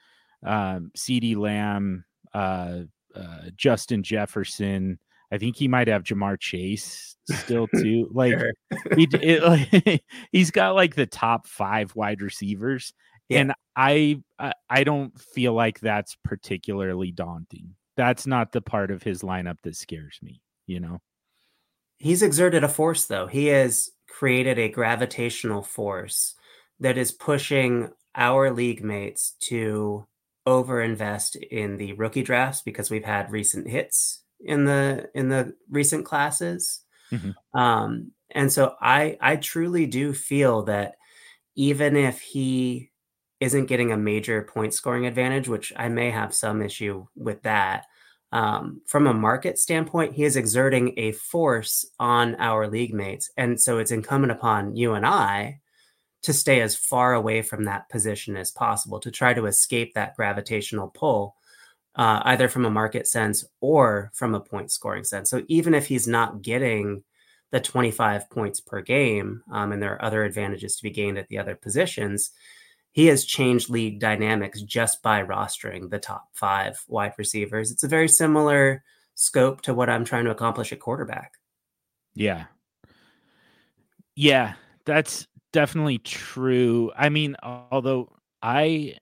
um, CeeDee Lamb, uh, uh, Justin Jefferson. I think he might have Ja'Marr Chase still (laughs) too. Like he, (laughs) it, (laughs) he's got like the top five wide receivers, yeah. and I I don't feel like that's particularly daunting. That's not the part of his lineup that scares me. You know, he's exerted a force though. He has created a gravitational force that is pushing our league mates to overinvest in the rookie drafts because we've had recent hits in the in the recent classes. Mm-hmm. Um, and so I I truly do feel that even if he isn't getting a major point scoring advantage, which I may have some issue with that, um, from a market standpoint, he is exerting a force on our league mates. And so it's incumbent upon you and I to stay as far away from that position as possible to try to escape that gravitational pull, uh, either from a market sense or from a point scoring sense. So even if he's not getting the 25 points per game, um, and there are other advantages to be gained at the other positions, he has changed league dynamics just by rostering the top five wide receivers. It's a very similar scope to what I'm trying to accomplish at quarterback. Yeah. Yeah, that's definitely true. I mean, although I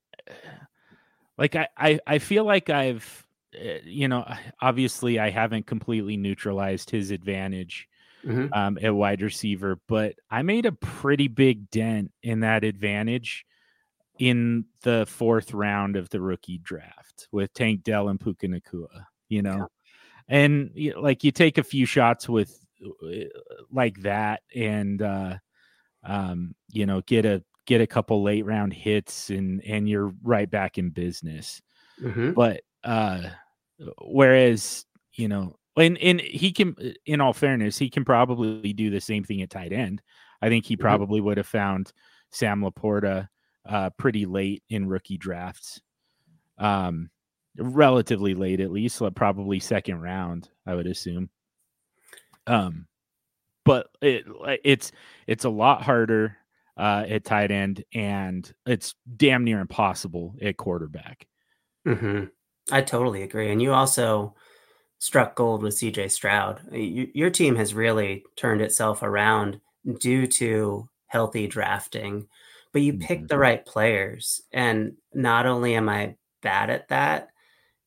like I I, I feel like I've eh, you know, obviously I haven't completely neutralized his advantage mm-hmm. um, at wide receiver, but I made a pretty big dent in that advantage in the fourth round of the rookie draft with Tank Dell and Puka Nacua, you know, yeah. and like you take a few shots with uh, like that and, uh, um, you know, get a, get a couple late round hits and, and you're right back in business. Mm-hmm. But, uh, whereas, you know, and, and he can, in all fairness, he can probably do the same thing at tight end. I think he mm-hmm. probably mm-hmm. would have found Sam LaPorta uh, pretty late in rookie drafts. Um, relatively late, at least, probably second round, I would assume. Um, but it it's it's a lot harder uh, at tight end, and it's damn near impossible at quarterback. Mm-hmm. I totally agree, and you also struck gold with CJ Stroud. You, your team has really turned itself around due to healthy drafting but you pick the mm-hmm. right players. And not only am I bad at that,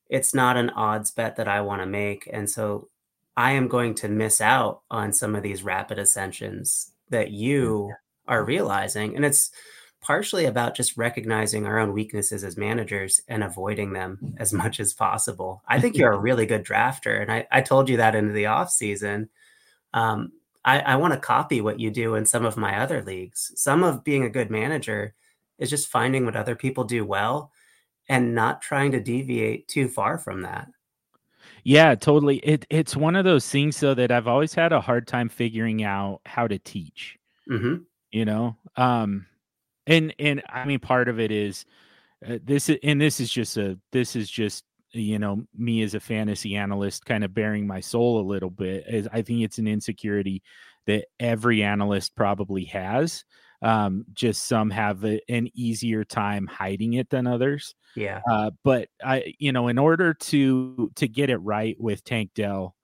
it's not an odds bet that I want to make. And so I am going to miss out on some of these rapid ascensions that you are realizing. And it's partially about just recognizing our own weaknesses as managers and avoiding them as much as possible. I think you're a (laughs) really good drafter. And I, I told you that into the off season. Um, I, I want to copy what you do in some of my other leagues. Some of being a good manager is just finding what other people do well and not trying to deviate too far from that. Yeah, totally. It it's one of those things though that I've always had a hard time figuring out how to teach. Mm-hmm. You know, um, and and I mean part of it is uh, this and this is just a this is just you know me as a fantasy analyst kind of bearing my soul a little bit is i think it's an insecurity that every analyst probably has um, just some have a, an easier time hiding it than others yeah uh, but i you know in order to to get it right with tank dell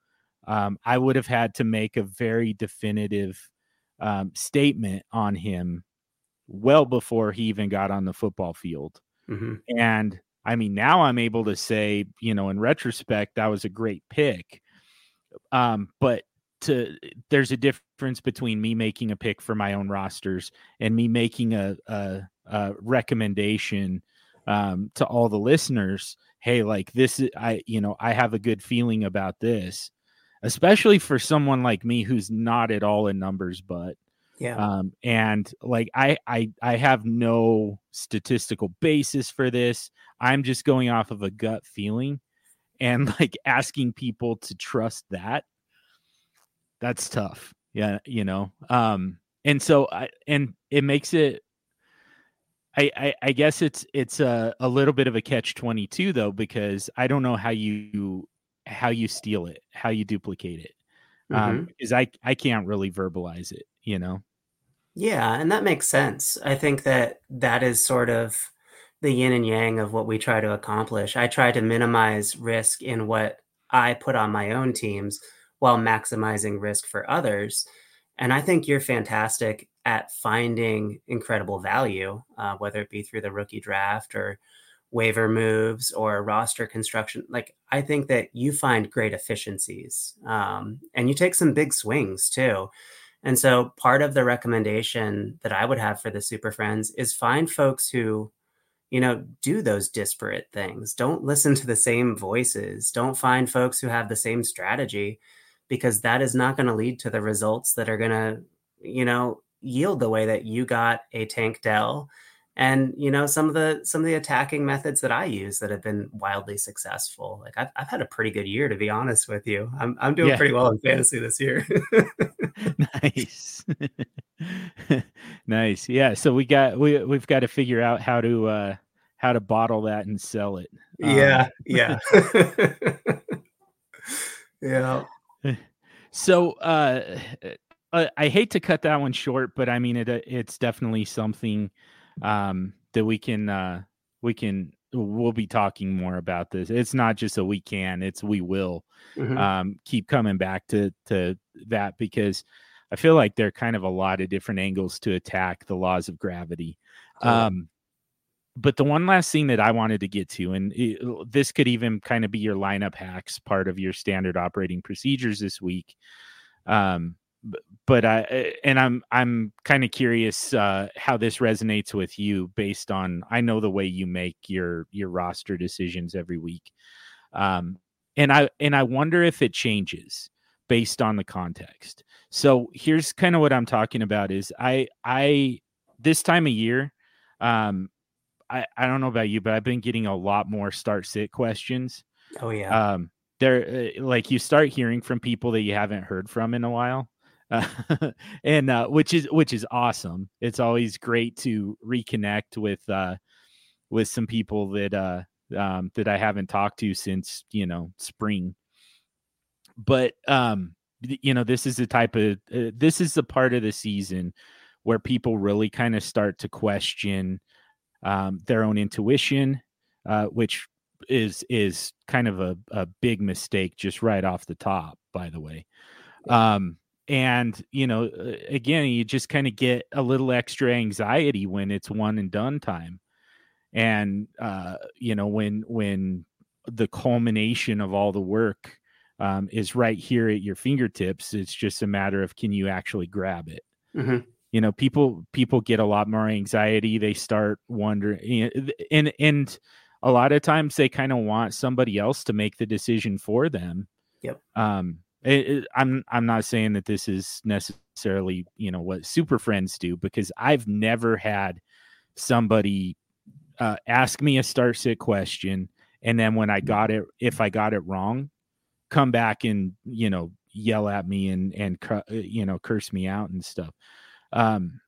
um, i would have had to make a very definitive um, statement on him well before he even got on the football field mm-hmm. and I mean, now I'm able to say, you know, in retrospect, that was a great pick. Um, but to there's a difference between me making a pick for my own rosters and me making a, a, a recommendation um, to all the listeners. Hey, like this is I, you know, I have a good feeling about this, especially for someone like me who's not at all in numbers, but yeah. Um, and like I, I, I have no statistical basis for this. I'm just going off of a gut feeling, and (laughs) like asking people to trust that. That's tough. Yeah, you know. Um, and so I, and it makes it. I, I, I guess it's it's a, a little bit of a catch twenty two though because I don't know how you how you steal it, how you duplicate it, um, mm-hmm. because I I can't really verbalize it you know yeah and that makes sense i think that that is sort of the yin and yang of what we try to accomplish. I try to minimize risk in what i put on my own teams while maximizing risk for others. And i think you're fantastic at finding incredible value uh, whether it be through the rookie draft or waiver moves or roster construction. Like i think that you find great efficiencies um, and you take some big swings too. And so part of the recommendation that I would have for the super friends is find folks who, you know, do those disparate things. Don't listen to the same voices. Don't find folks who have the same strategy because that is not going to lead to the results that are going to, you know, yield the way that you got a Tank Dell and you know some of the some of the attacking methods that I use that have been wildly successful. Like I've I've had a pretty good year to be honest with you. I'm I'm doing yeah. pretty well in fantasy this year. (laughs) (laughs) nice, (laughs) nice. Yeah. So we got we we've got to figure out how to uh how to bottle that and sell it. Yeah. Um, yeah. yeah. (laughs) (laughs) So uh, uh, I hate to cut that one short, but I mean it. Uh, it's definitely something um, that we can uh, we can we'll be talking more about this. It's not just a we can, it's we will mm-hmm. um, keep coming back to to that because I feel like there are kind of a lot of different angles to attack the laws of gravity. Um, but the one last thing that I wanted to get to, and it, this could even kind of be your lineup hacks part of your standard operating procedures this week. Um, but I eh, and I'm I'm kind of curious uh, how this resonates with you based on I know the way you make your your roster decisions every week, um, and I and I wonder if it changes based on the context. So here's kind of what I'm talking about is I I this time of year, um, I I don't know about you, but I've been getting a lot more start sit questions. Oh yeah. Um, there eh, like you start hearing from people that you haven't heard from in a while uh, (laughs) and uh, which is which is awesome. It's always great to reconnect with uh, with some people that uh, um, that I haven't talked to since you know spring. But um, you know, this is the type of uh, this is the part of the season where people really kind of start to question um, their own intuition, uh, which is is kind of a, a big mistake just right off the top. By the way, um, and you know again you just kind of get a little extra anxiety when it's one and done time and uh you know when when the culmination of all the work um, is right here at your fingertips. It's just a matter of can you actually grab it? Mm-hmm. you know people people get a lot more anxiety. They start wondering and and a lot of times they kind of want somebody else to make the decision for them. Yep. Um it, it, I'm I'm not saying that this is necessarily you know what super friends do because I've never had somebody uh, ask me a start sit question and then when I mm. got it if I got it wrong, come back and you know yell at me and and uh, you know curse me out and stuff. Um,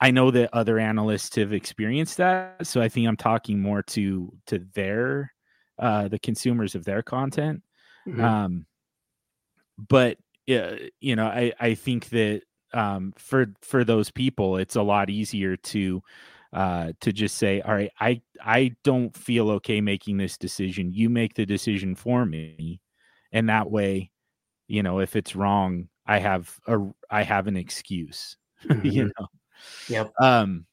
I know that other analysts have experienced that, so I think I'm talking more to to their uh, the consumers of their content. Mhm. Um, but uh, you know, I I think that um, for for those people, it's a lot easier to uh, to just say, all right, I I don't feel okay making this decision. You make the decision for me, and that way, you know, if it's wrong, I have a I have an excuse. (laughs) you Mhm. know. Yep. Um.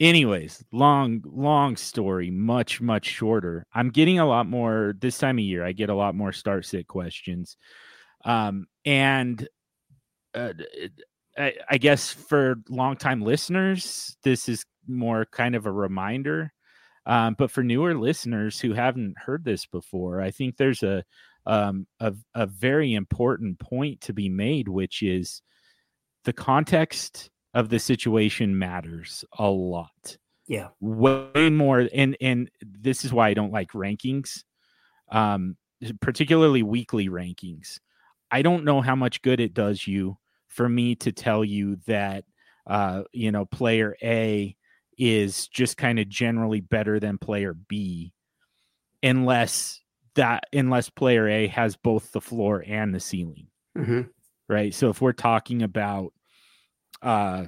Anyways, long long story, much much shorter. I'm getting a lot more this time of year. I get a lot more start sit questions, um, and uh, I, I guess for longtime listeners, this is more kind of a reminder. Um, but for newer listeners who haven't heard this before, I think there's a um, a, a very important point to be made, which is the context of the situation matters a lot Yeah. way more and and this is why i don't like rankings um particularly weekly rankings i don't know how much good it does you for me to tell you that uh you know player a is just kind of generally better than player b unless that unless player a has both the floor and the ceiling hmm right? So if we're talking about uh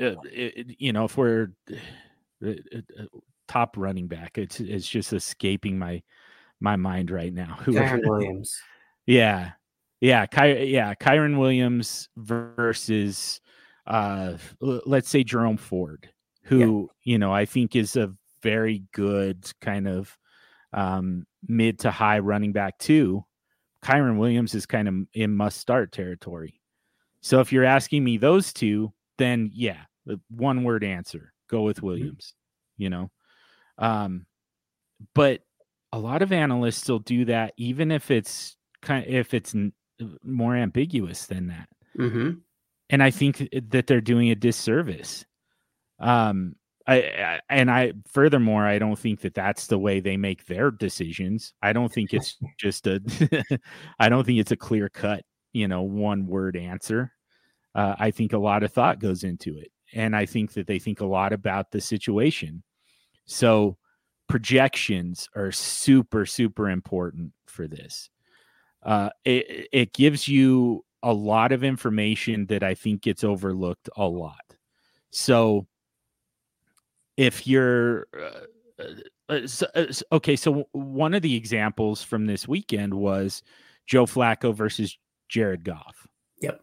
uh, it- you know if we're uh, uh, top running back it's it's just escaping my my mind right now. (laughs) Who Kyren Williams. yeah. Yeah Ky- yeah Kyren Williams versus uh l- let's say Jerome Ford who you know I think is a very good kind of um mid to high running back too Kyren Williams is kind of in must start territory. So if you're asking me those two then yeah the one word answer go with Williams you know? Um but a lot of analysts still do that even if it's kind if it's n- more ambiguous than that. Hmm and i think that they're doing a disservice. Um I, I and i furthermore i don't think that that's the way they make their decisions. I don't think (laughs) it's just a (laughs) i don't think it's a clear cut you know one word answer. Uh, i think a lot of thought goes into it and i think that they think a lot about the situation. So projections are super super important for this. Uh, it, it gives you a lot of information that I think gets overlooked a lot. So if you're uh, uh, uh, so- uh, okay, so one of the examples from this weekend was Joe Flacco versus Jared Goff. Yep.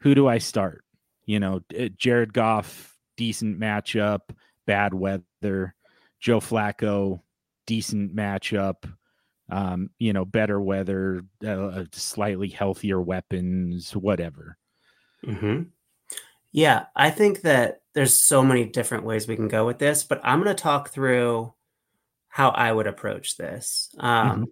Who do I start? You know, Jared Goff, decent matchup, bad weather. Joe Flacco, decent matchup, um, you know, better weather, uh, slightly healthier weapons, whatever. hmm Yeah, I think that there's so many different ways we can go with this, but I'm going to talk through how I would approach this. Um,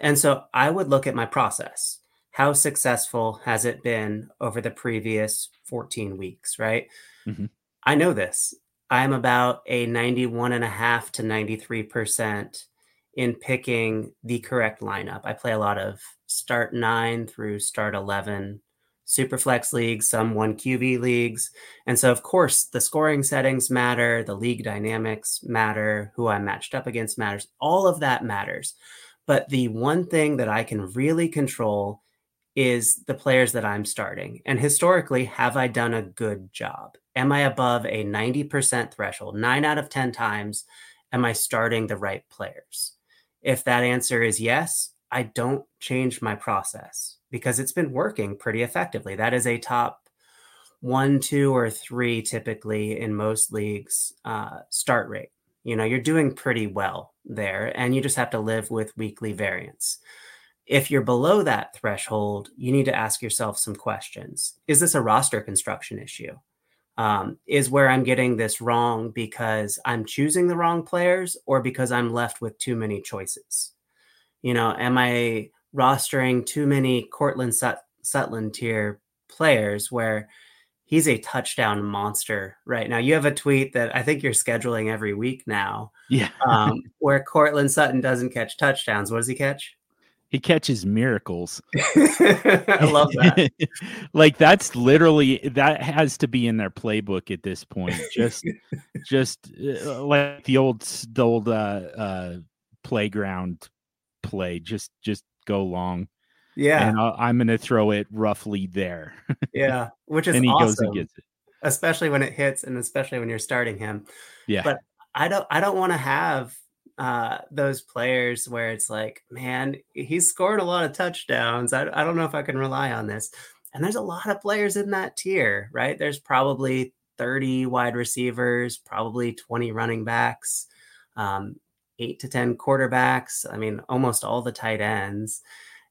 And so I would look at my process. How successful has it been over the previous 14 weeks, right? Mhm. I know this. I'm about a 91 and a half to 93% in picking the correct lineup. I play a lot of start nine through start 11 superflex leagues, some one QB leagues. And so, of course, the scoring settings matter, the league dynamics matter, who I'm matched up against matters. All of that matters. But the one thing that I can really control is the players that I'm starting. And historically, have I done a good job? Am I above a 90% threshold? Nine out of 10 times, am I starting the right players? If that answer is yes, I don't change my process because it's been working pretty effectively. That is a top one, two, or three typically in most leagues uh, start rate. You know, you're doing pretty well there, and you just have to live with weekly variance. If you're below that threshold, you need to ask yourself some questions. Is this a roster construction issue? Um, is where I'm getting this wrong because I'm choosing the wrong players or because I'm left with too many choices? You know, am I rostering too many Courtland Sut- Sutland tier players where he's a touchdown monster right now? You have a tweet that I think you're scheduling every week now Yeah. um, (laughs) where Courtland Sutton doesn't catch touchdowns. What does he catch? he catches miracles. (laughs) I love that. (laughs) like that's literally that has to be in their playbook at this point. Just just uh, like the old the old uh uh playground play. Just just go long. Yeah. And i am going to throw it roughly there. (laughs) yeah. Which is and he awesome, goes and gets it. Especially when it hits and especially when you're starting him. Yeah. But I don't I don't want to have uh, those players where it's like, man, he's scored a lot of touchdowns. I, I don't know if I can rely on this. And there's a lot of players in that tier, right? There's probably 30 wide receivers, probably 20 running backs, um, eight to 10 quarterbacks. I mean, almost all the tight ends.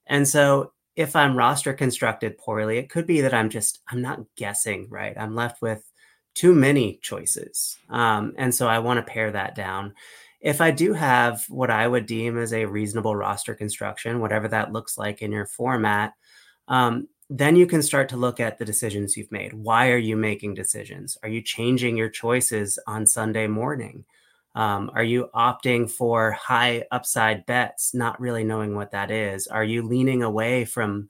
And so if I'm roster constructed poorly, it could be that I'm just, I'm not guessing, right? I'm left with too many choices. Um, and so I want to pare that down. If I do have what I would deem as a reasonable roster construction, whatever that looks like in your format, um, then you can start to look at the decisions you've made. Why are you making decisions? Are you changing your choices on Sunday morning? Um, are you opting for high upside bets, not really knowing what that is? Are you leaning away from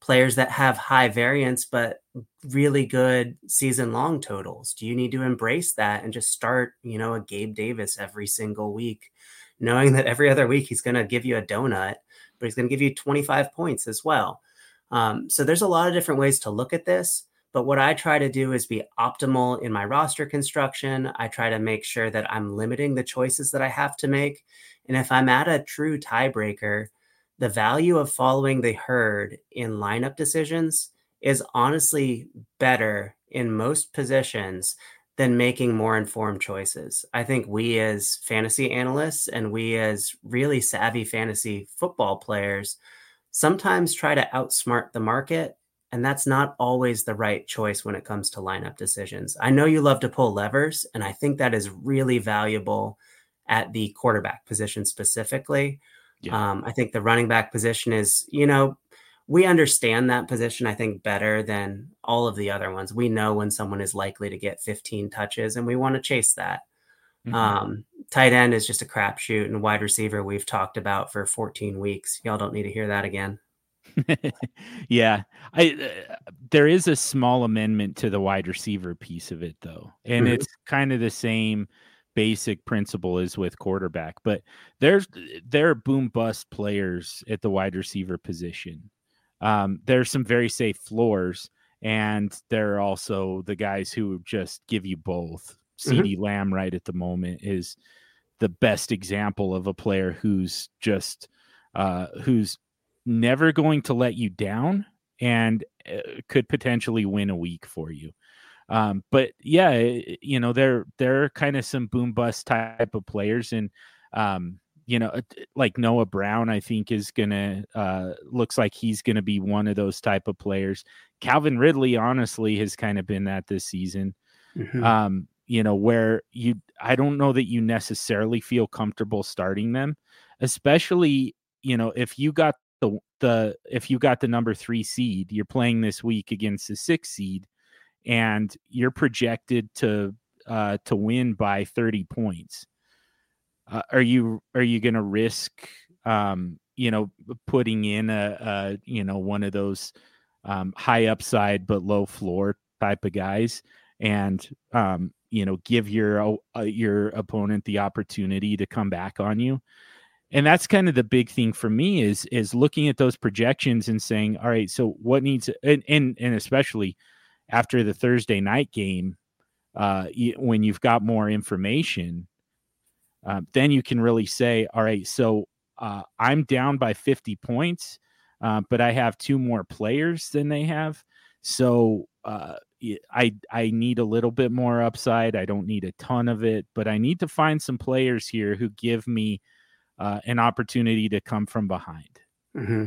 players that have high variance but really good season long totals? Do you need to embrace that and just start, you know, a Gabe Davis every single week, knowing that every other week he's going to give you a donut, but he's going to give you 25 points as well? Um, so there's a lot of different ways to look at this. But what I try to do is be optimal in my roster construction. I try to make sure that I'm limiting the choices that I have to make. And if I'm at a true tiebreaker, the value of following the herd in lineup decisions is honestly better in most positions than making more informed choices. I think we as fantasy analysts and we as really savvy fantasy football players sometimes try to outsmart the market and that's not always the right choice when it comes to lineup decisions. I know you love to pull levers, and I think that is really valuable at the quarterback position specifically. Yeah. Um, I think the running back position is, you know, we understand that position, I think, better than all of the other ones. We know when someone is likely to get 15 touches, and we want to chase that. Mm-hmm. Um, tight end is just a crapshoot, and wide receiver we've talked about for 14 weeks. Y'all don't need to hear that again. (laughs) yeah, I uh, there is a small amendment to the wide receiver piece of it though, and mm-hmm. it's kind of the same basic principle as with quarterback. But there's there are boom bust players at the wide receiver position. Um, there's some very safe floors, and there are also the guys who just give you both. Mm-hmm. CeeDee Lamb right at the moment is the best example of a player who's just uh, who's never going to let you down and uh, could potentially win a week for you. Um, but yeah, you know, they're they're kind of some boom bust type of players, and um, you know, like Noah Brown, I think is gonna uh, looks like he's gonna be one of those type of players. Calvin Ridley, honestly, has kind of been that this season. Mm-hmm. Um, you know, where you I don't know that you necessarily feel comfortable starting them, especially you know if you got the the if you got the number three seed, you're playing this week against the six seed, and you're projected to uh, to win by 30 points. Uh, are you are you going to risk um, you know putting in a, a you know one of those um, high upside but low floor type of guys and um, you know give your uh, your opponent the opportunity to come back on you? And that's kind of the big thing for me is is looking at those projections and saying all right so what needs and and, and especially after the thursday night game uh when you've got more information uh, then you can really say all right so uh, i'm down by 50 points uh, but i have two more players than they have so uh, I I need a little bit more upside. I don't need a ton of it, but I need to find some players here who give me uh, an opportunity to come from behind. Mm-hmm.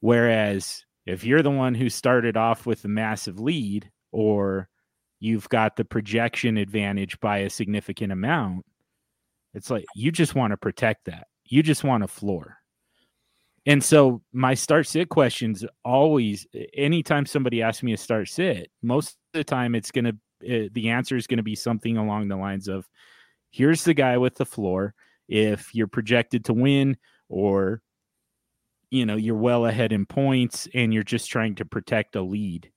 Whereas if you're the one who started off with a massive lead or you've got the projection advantage by a significant amount, it's like you just want to protect that. You just want a floor. And so my start sit questions always anytime somebody asks me to start sit, most of the time it's going to uh, the answer is going to be something along the lines of here's the guy with the floor if you're projected to win or you know you're well ahead in points and you're just trying to protect a lead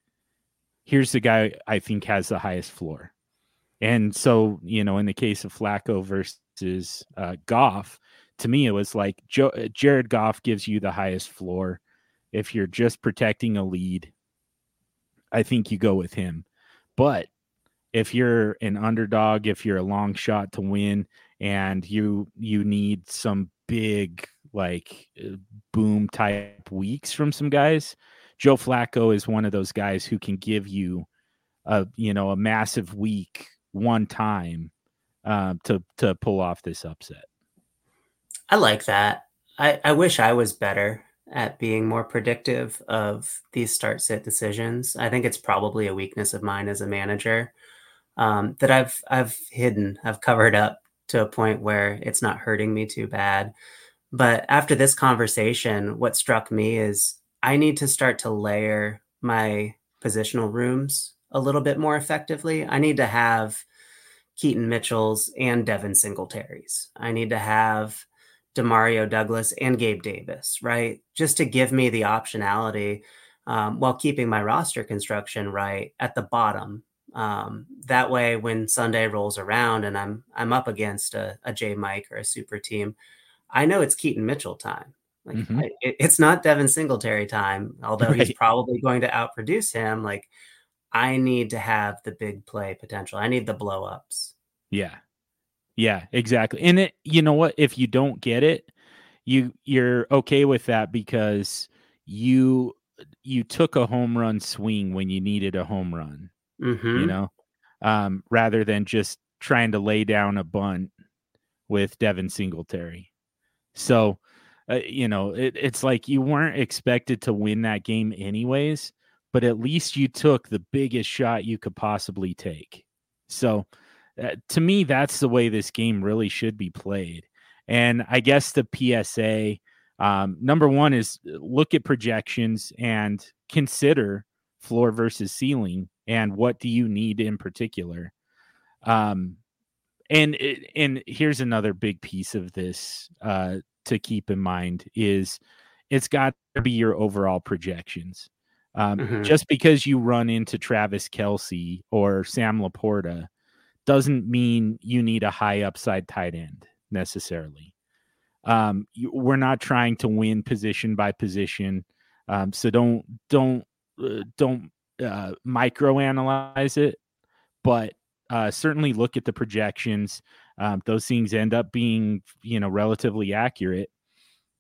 here's the guy i think has the highest floor and so you know in the case of flacco versus uh, goff to me, it was like Joe, uh, Jared Goff gives you the highest floor. If you're just protecting a lead, I think you go with him. But if you're an underdog, if you're a long shot to win, and you you need some big like uh, boom type weeks from some guys, Joe Flacco is one of those guys who can give you a you know a massive week one time uh, to to pull off this upset. I like that. I, I wish I was better at being more predictive of these start sit decisions. I think it's probably a weakness of mine as a manager um, that I've I've hidden, I've covered up to a point where it's not hurting me too bad. But after this conversation, what struck me is I need to start to layer my positional rooms a little bit more effectively. I need to have Keaton Mitchell's and Devin Singletary's. I need to have Demario Douglas and Gabe Davis, right? Just to give me the optionality um, while keeping my roster construction right at the bottom. Um, that way, when Sunday rolls around and I'm I'm up against a, a J Mike or a super team, I know it's Keaton Mitchell time. Like mm-hmm. I, it, it's not Devin Singletary time, although right. he's probably going to outproduce him. Like I need to have the big play potential. I need the blow ups. Yeah. Yeah, exactly. And it you know what, if you don't get it, you you're okay with that because you you took a home run swing when you needed a home run. Mm-hmm. You know, um, rather than just trying to lay down a bunt with Devin Singletary. So, uh, you know, it, it's like you weren't expected to win that game anyways but at least you took the biggest shot you could possibly take. So, uh, to me, that's the way this game really should be played. And I guess the PSA um, number one is uh, look at projections and consider floor versus ceiling and what do you need in particular. Um, and and here's another big piece of this uh, to keep in mind is it's got to be your overall projections. Um, mm-hmm. Just because you run into Travis Kelce or Sam LaPorta doesn't mean you need a high upside tight end necessarily. Um, you, we're not trying to win position by position, um, so don't don't uh, don't uh, microanalyze it, but uh, certainly look at the projections. Um, those things end up being you know relatively accurate,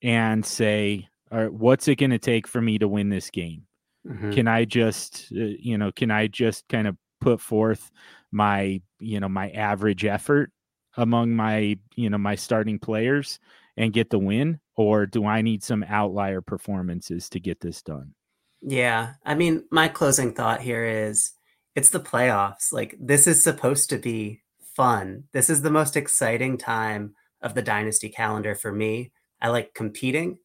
and say, all right, what's it going to take for me to win this game? Mm-hmm. Can I just, uh, you know, can I just kind of put forth my, you know, my average effort among my, you know, my starting players and get the win? Or do I need some outlier performances to get this done? Yeah. I mean, my closing thought here is it's the playoffs. Like, this is supposed to be fun. This is the most exciting time of the dynasty calendar for me. I like competing,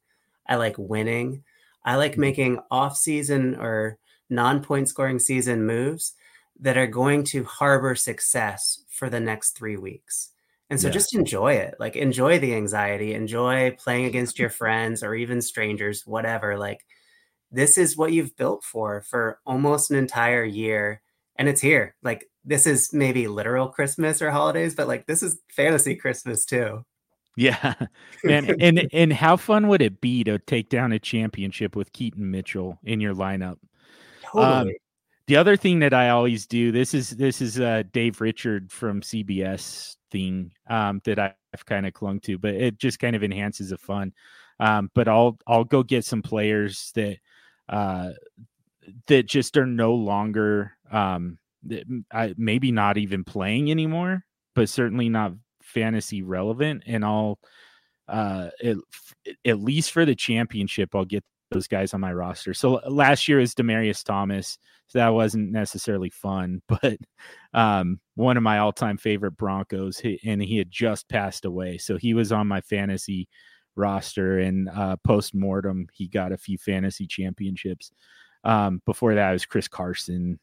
I like winning. I like mm-hmm. making off season or non point scoring season moves that are going to harbor success for the next three weeks. And so yeah. just enjoy it. Like enjoy the anxiety, enjoy playing against your friends or even strangers, whatever. Like this is what you've built for for almost an entire year and it's here. Like this is maybe literal Christmas or holidays, but like this is fantasy Christmas too. Yeah. (laughs) And and and how fun would it be to take down a championship with Keaton Mitchell in your lineup? Totally. Um, the other thing that I always do, this is this is uh Dave Richard from CBS thing um that I've kind of clung to, but it just kind of enhances the fun. Um, but I'll I'll go get some players that uh that just are no longer um I, maybe not even playing anymore, but certainly not fantasy relevant, and I'll uh, at, least for the championship, I'll get those guys on my roster. So last year is Demaryius Thomas. So that wasn't necessarily fun, (laughs) but um, one of my all-time favorite Broncos, and he had just passed away. So he was on my fantasy roster, and uh, post mortem, he got a few fantasy championships. Um, before that, was Chris Carson,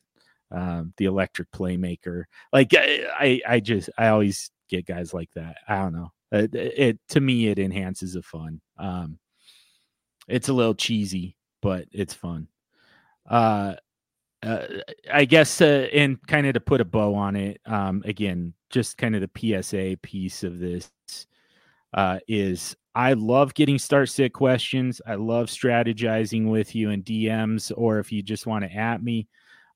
um, the electric playmaker. Like I, I just, I always get guys like that. I don't know. It, it to me it enhances the fun. Um, it's a little cheesy, but it's fun. Uh, uh, I guess, uh, and kind of to put a bow on it, um, again, just kind of the PSA piece of this. Uh, is I love getting start sit questions. I love strategizing with you in DMs, or if you just want to at me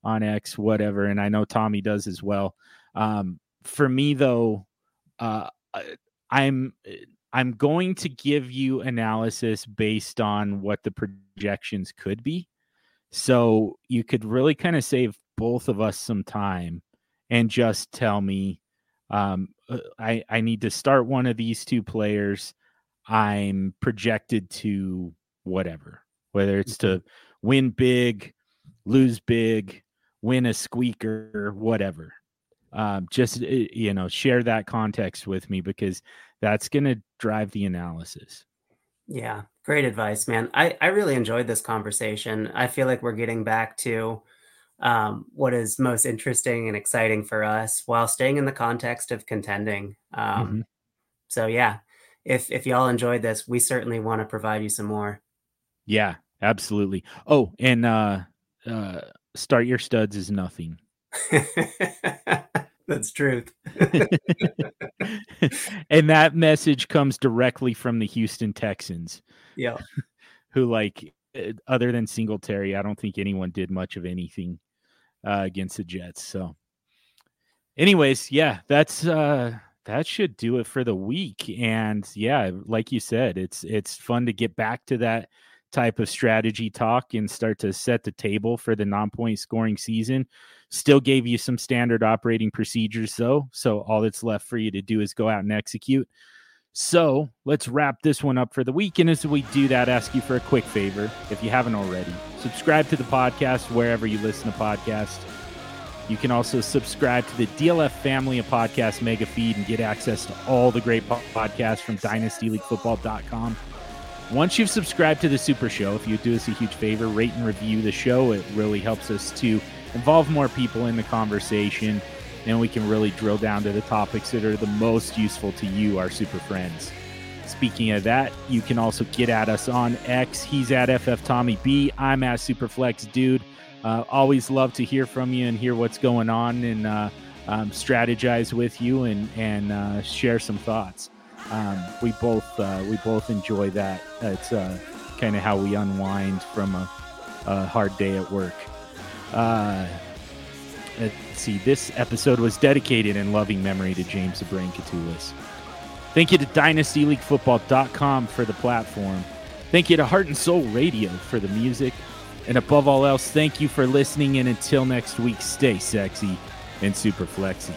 on X, whatever. And I know Tommy does as well. Um, for me, though, uh, I'm I'm going to give you analysis based on what the projections could be. So you could really kind of save both of us some time and just tell me um, uh, I, I need to start one of these two players. I'm projected to whatever, whether it's to mm-hmm. win big, lose big, win a squeaker, whatever. Um, just uh, you know, share that context with me because that's going to drive the analysis. Yeah, great advice, man. I, I really enjoyed this conversation. I feel like we're getting back to um, what is most interesting and exciting for us while staying in the context of contending. Um, mm-hmm. So, yeah, if, if y'all enjoyed this, we certainly want to provide you some more. Yeah, absolutely. Oh, and uh, uh, start your studs is nothing. (laughs) That's truth. (laughs) and that message comes directly from the Houston Texans. Yeah. (laughs) Who like eh, other than Singletary, I don't think anyone did much of anything uh, against the Jets. So anyways, yeah, that's uh that should do it for the week. And yeah, like you said, it's it's fun to get back to that type of strategy talk and start to set the table for the non-point scoring season. Still gave you some standard operating procedures though, so all that's left for you to do is go out and execute. So let's wrap this one up for the week. And as we do that, ask you for a quick favor, if you haven't already. Subscribe to the podcast wherever you listen to podcasts. You can also subscribe to the DLF family of podcast mega feed and get access to all the great podcasts from dynastyleaguefootball.com. Once you've subscribed to the Super Show, if you do us a huge favor, rate and review the show. It really helps us to involve more people in the conversation, and we can really drill down to the topics that are the most useful to you, our super friends. Speaking of that, you can also get at us on X. He's at FF Tommy B. I'm at Superflex Dude. Uh, always love to hear from you and hear what's going on and uh, um, strategize with you and and uh, share some thoughts um, we both uh, we both enjoy that. It's uh, kind of how we unwind from a, a hard day at work. Uh, let's This episode was dedicated in loving memory to James the Brain Koutoulas. Thank you to DynastyLeagueFootball.com for the platform. Thank you to Heart and Soul Radio for the music. And above all else, thank you for listening. And until next week, stay sexy and super flexy.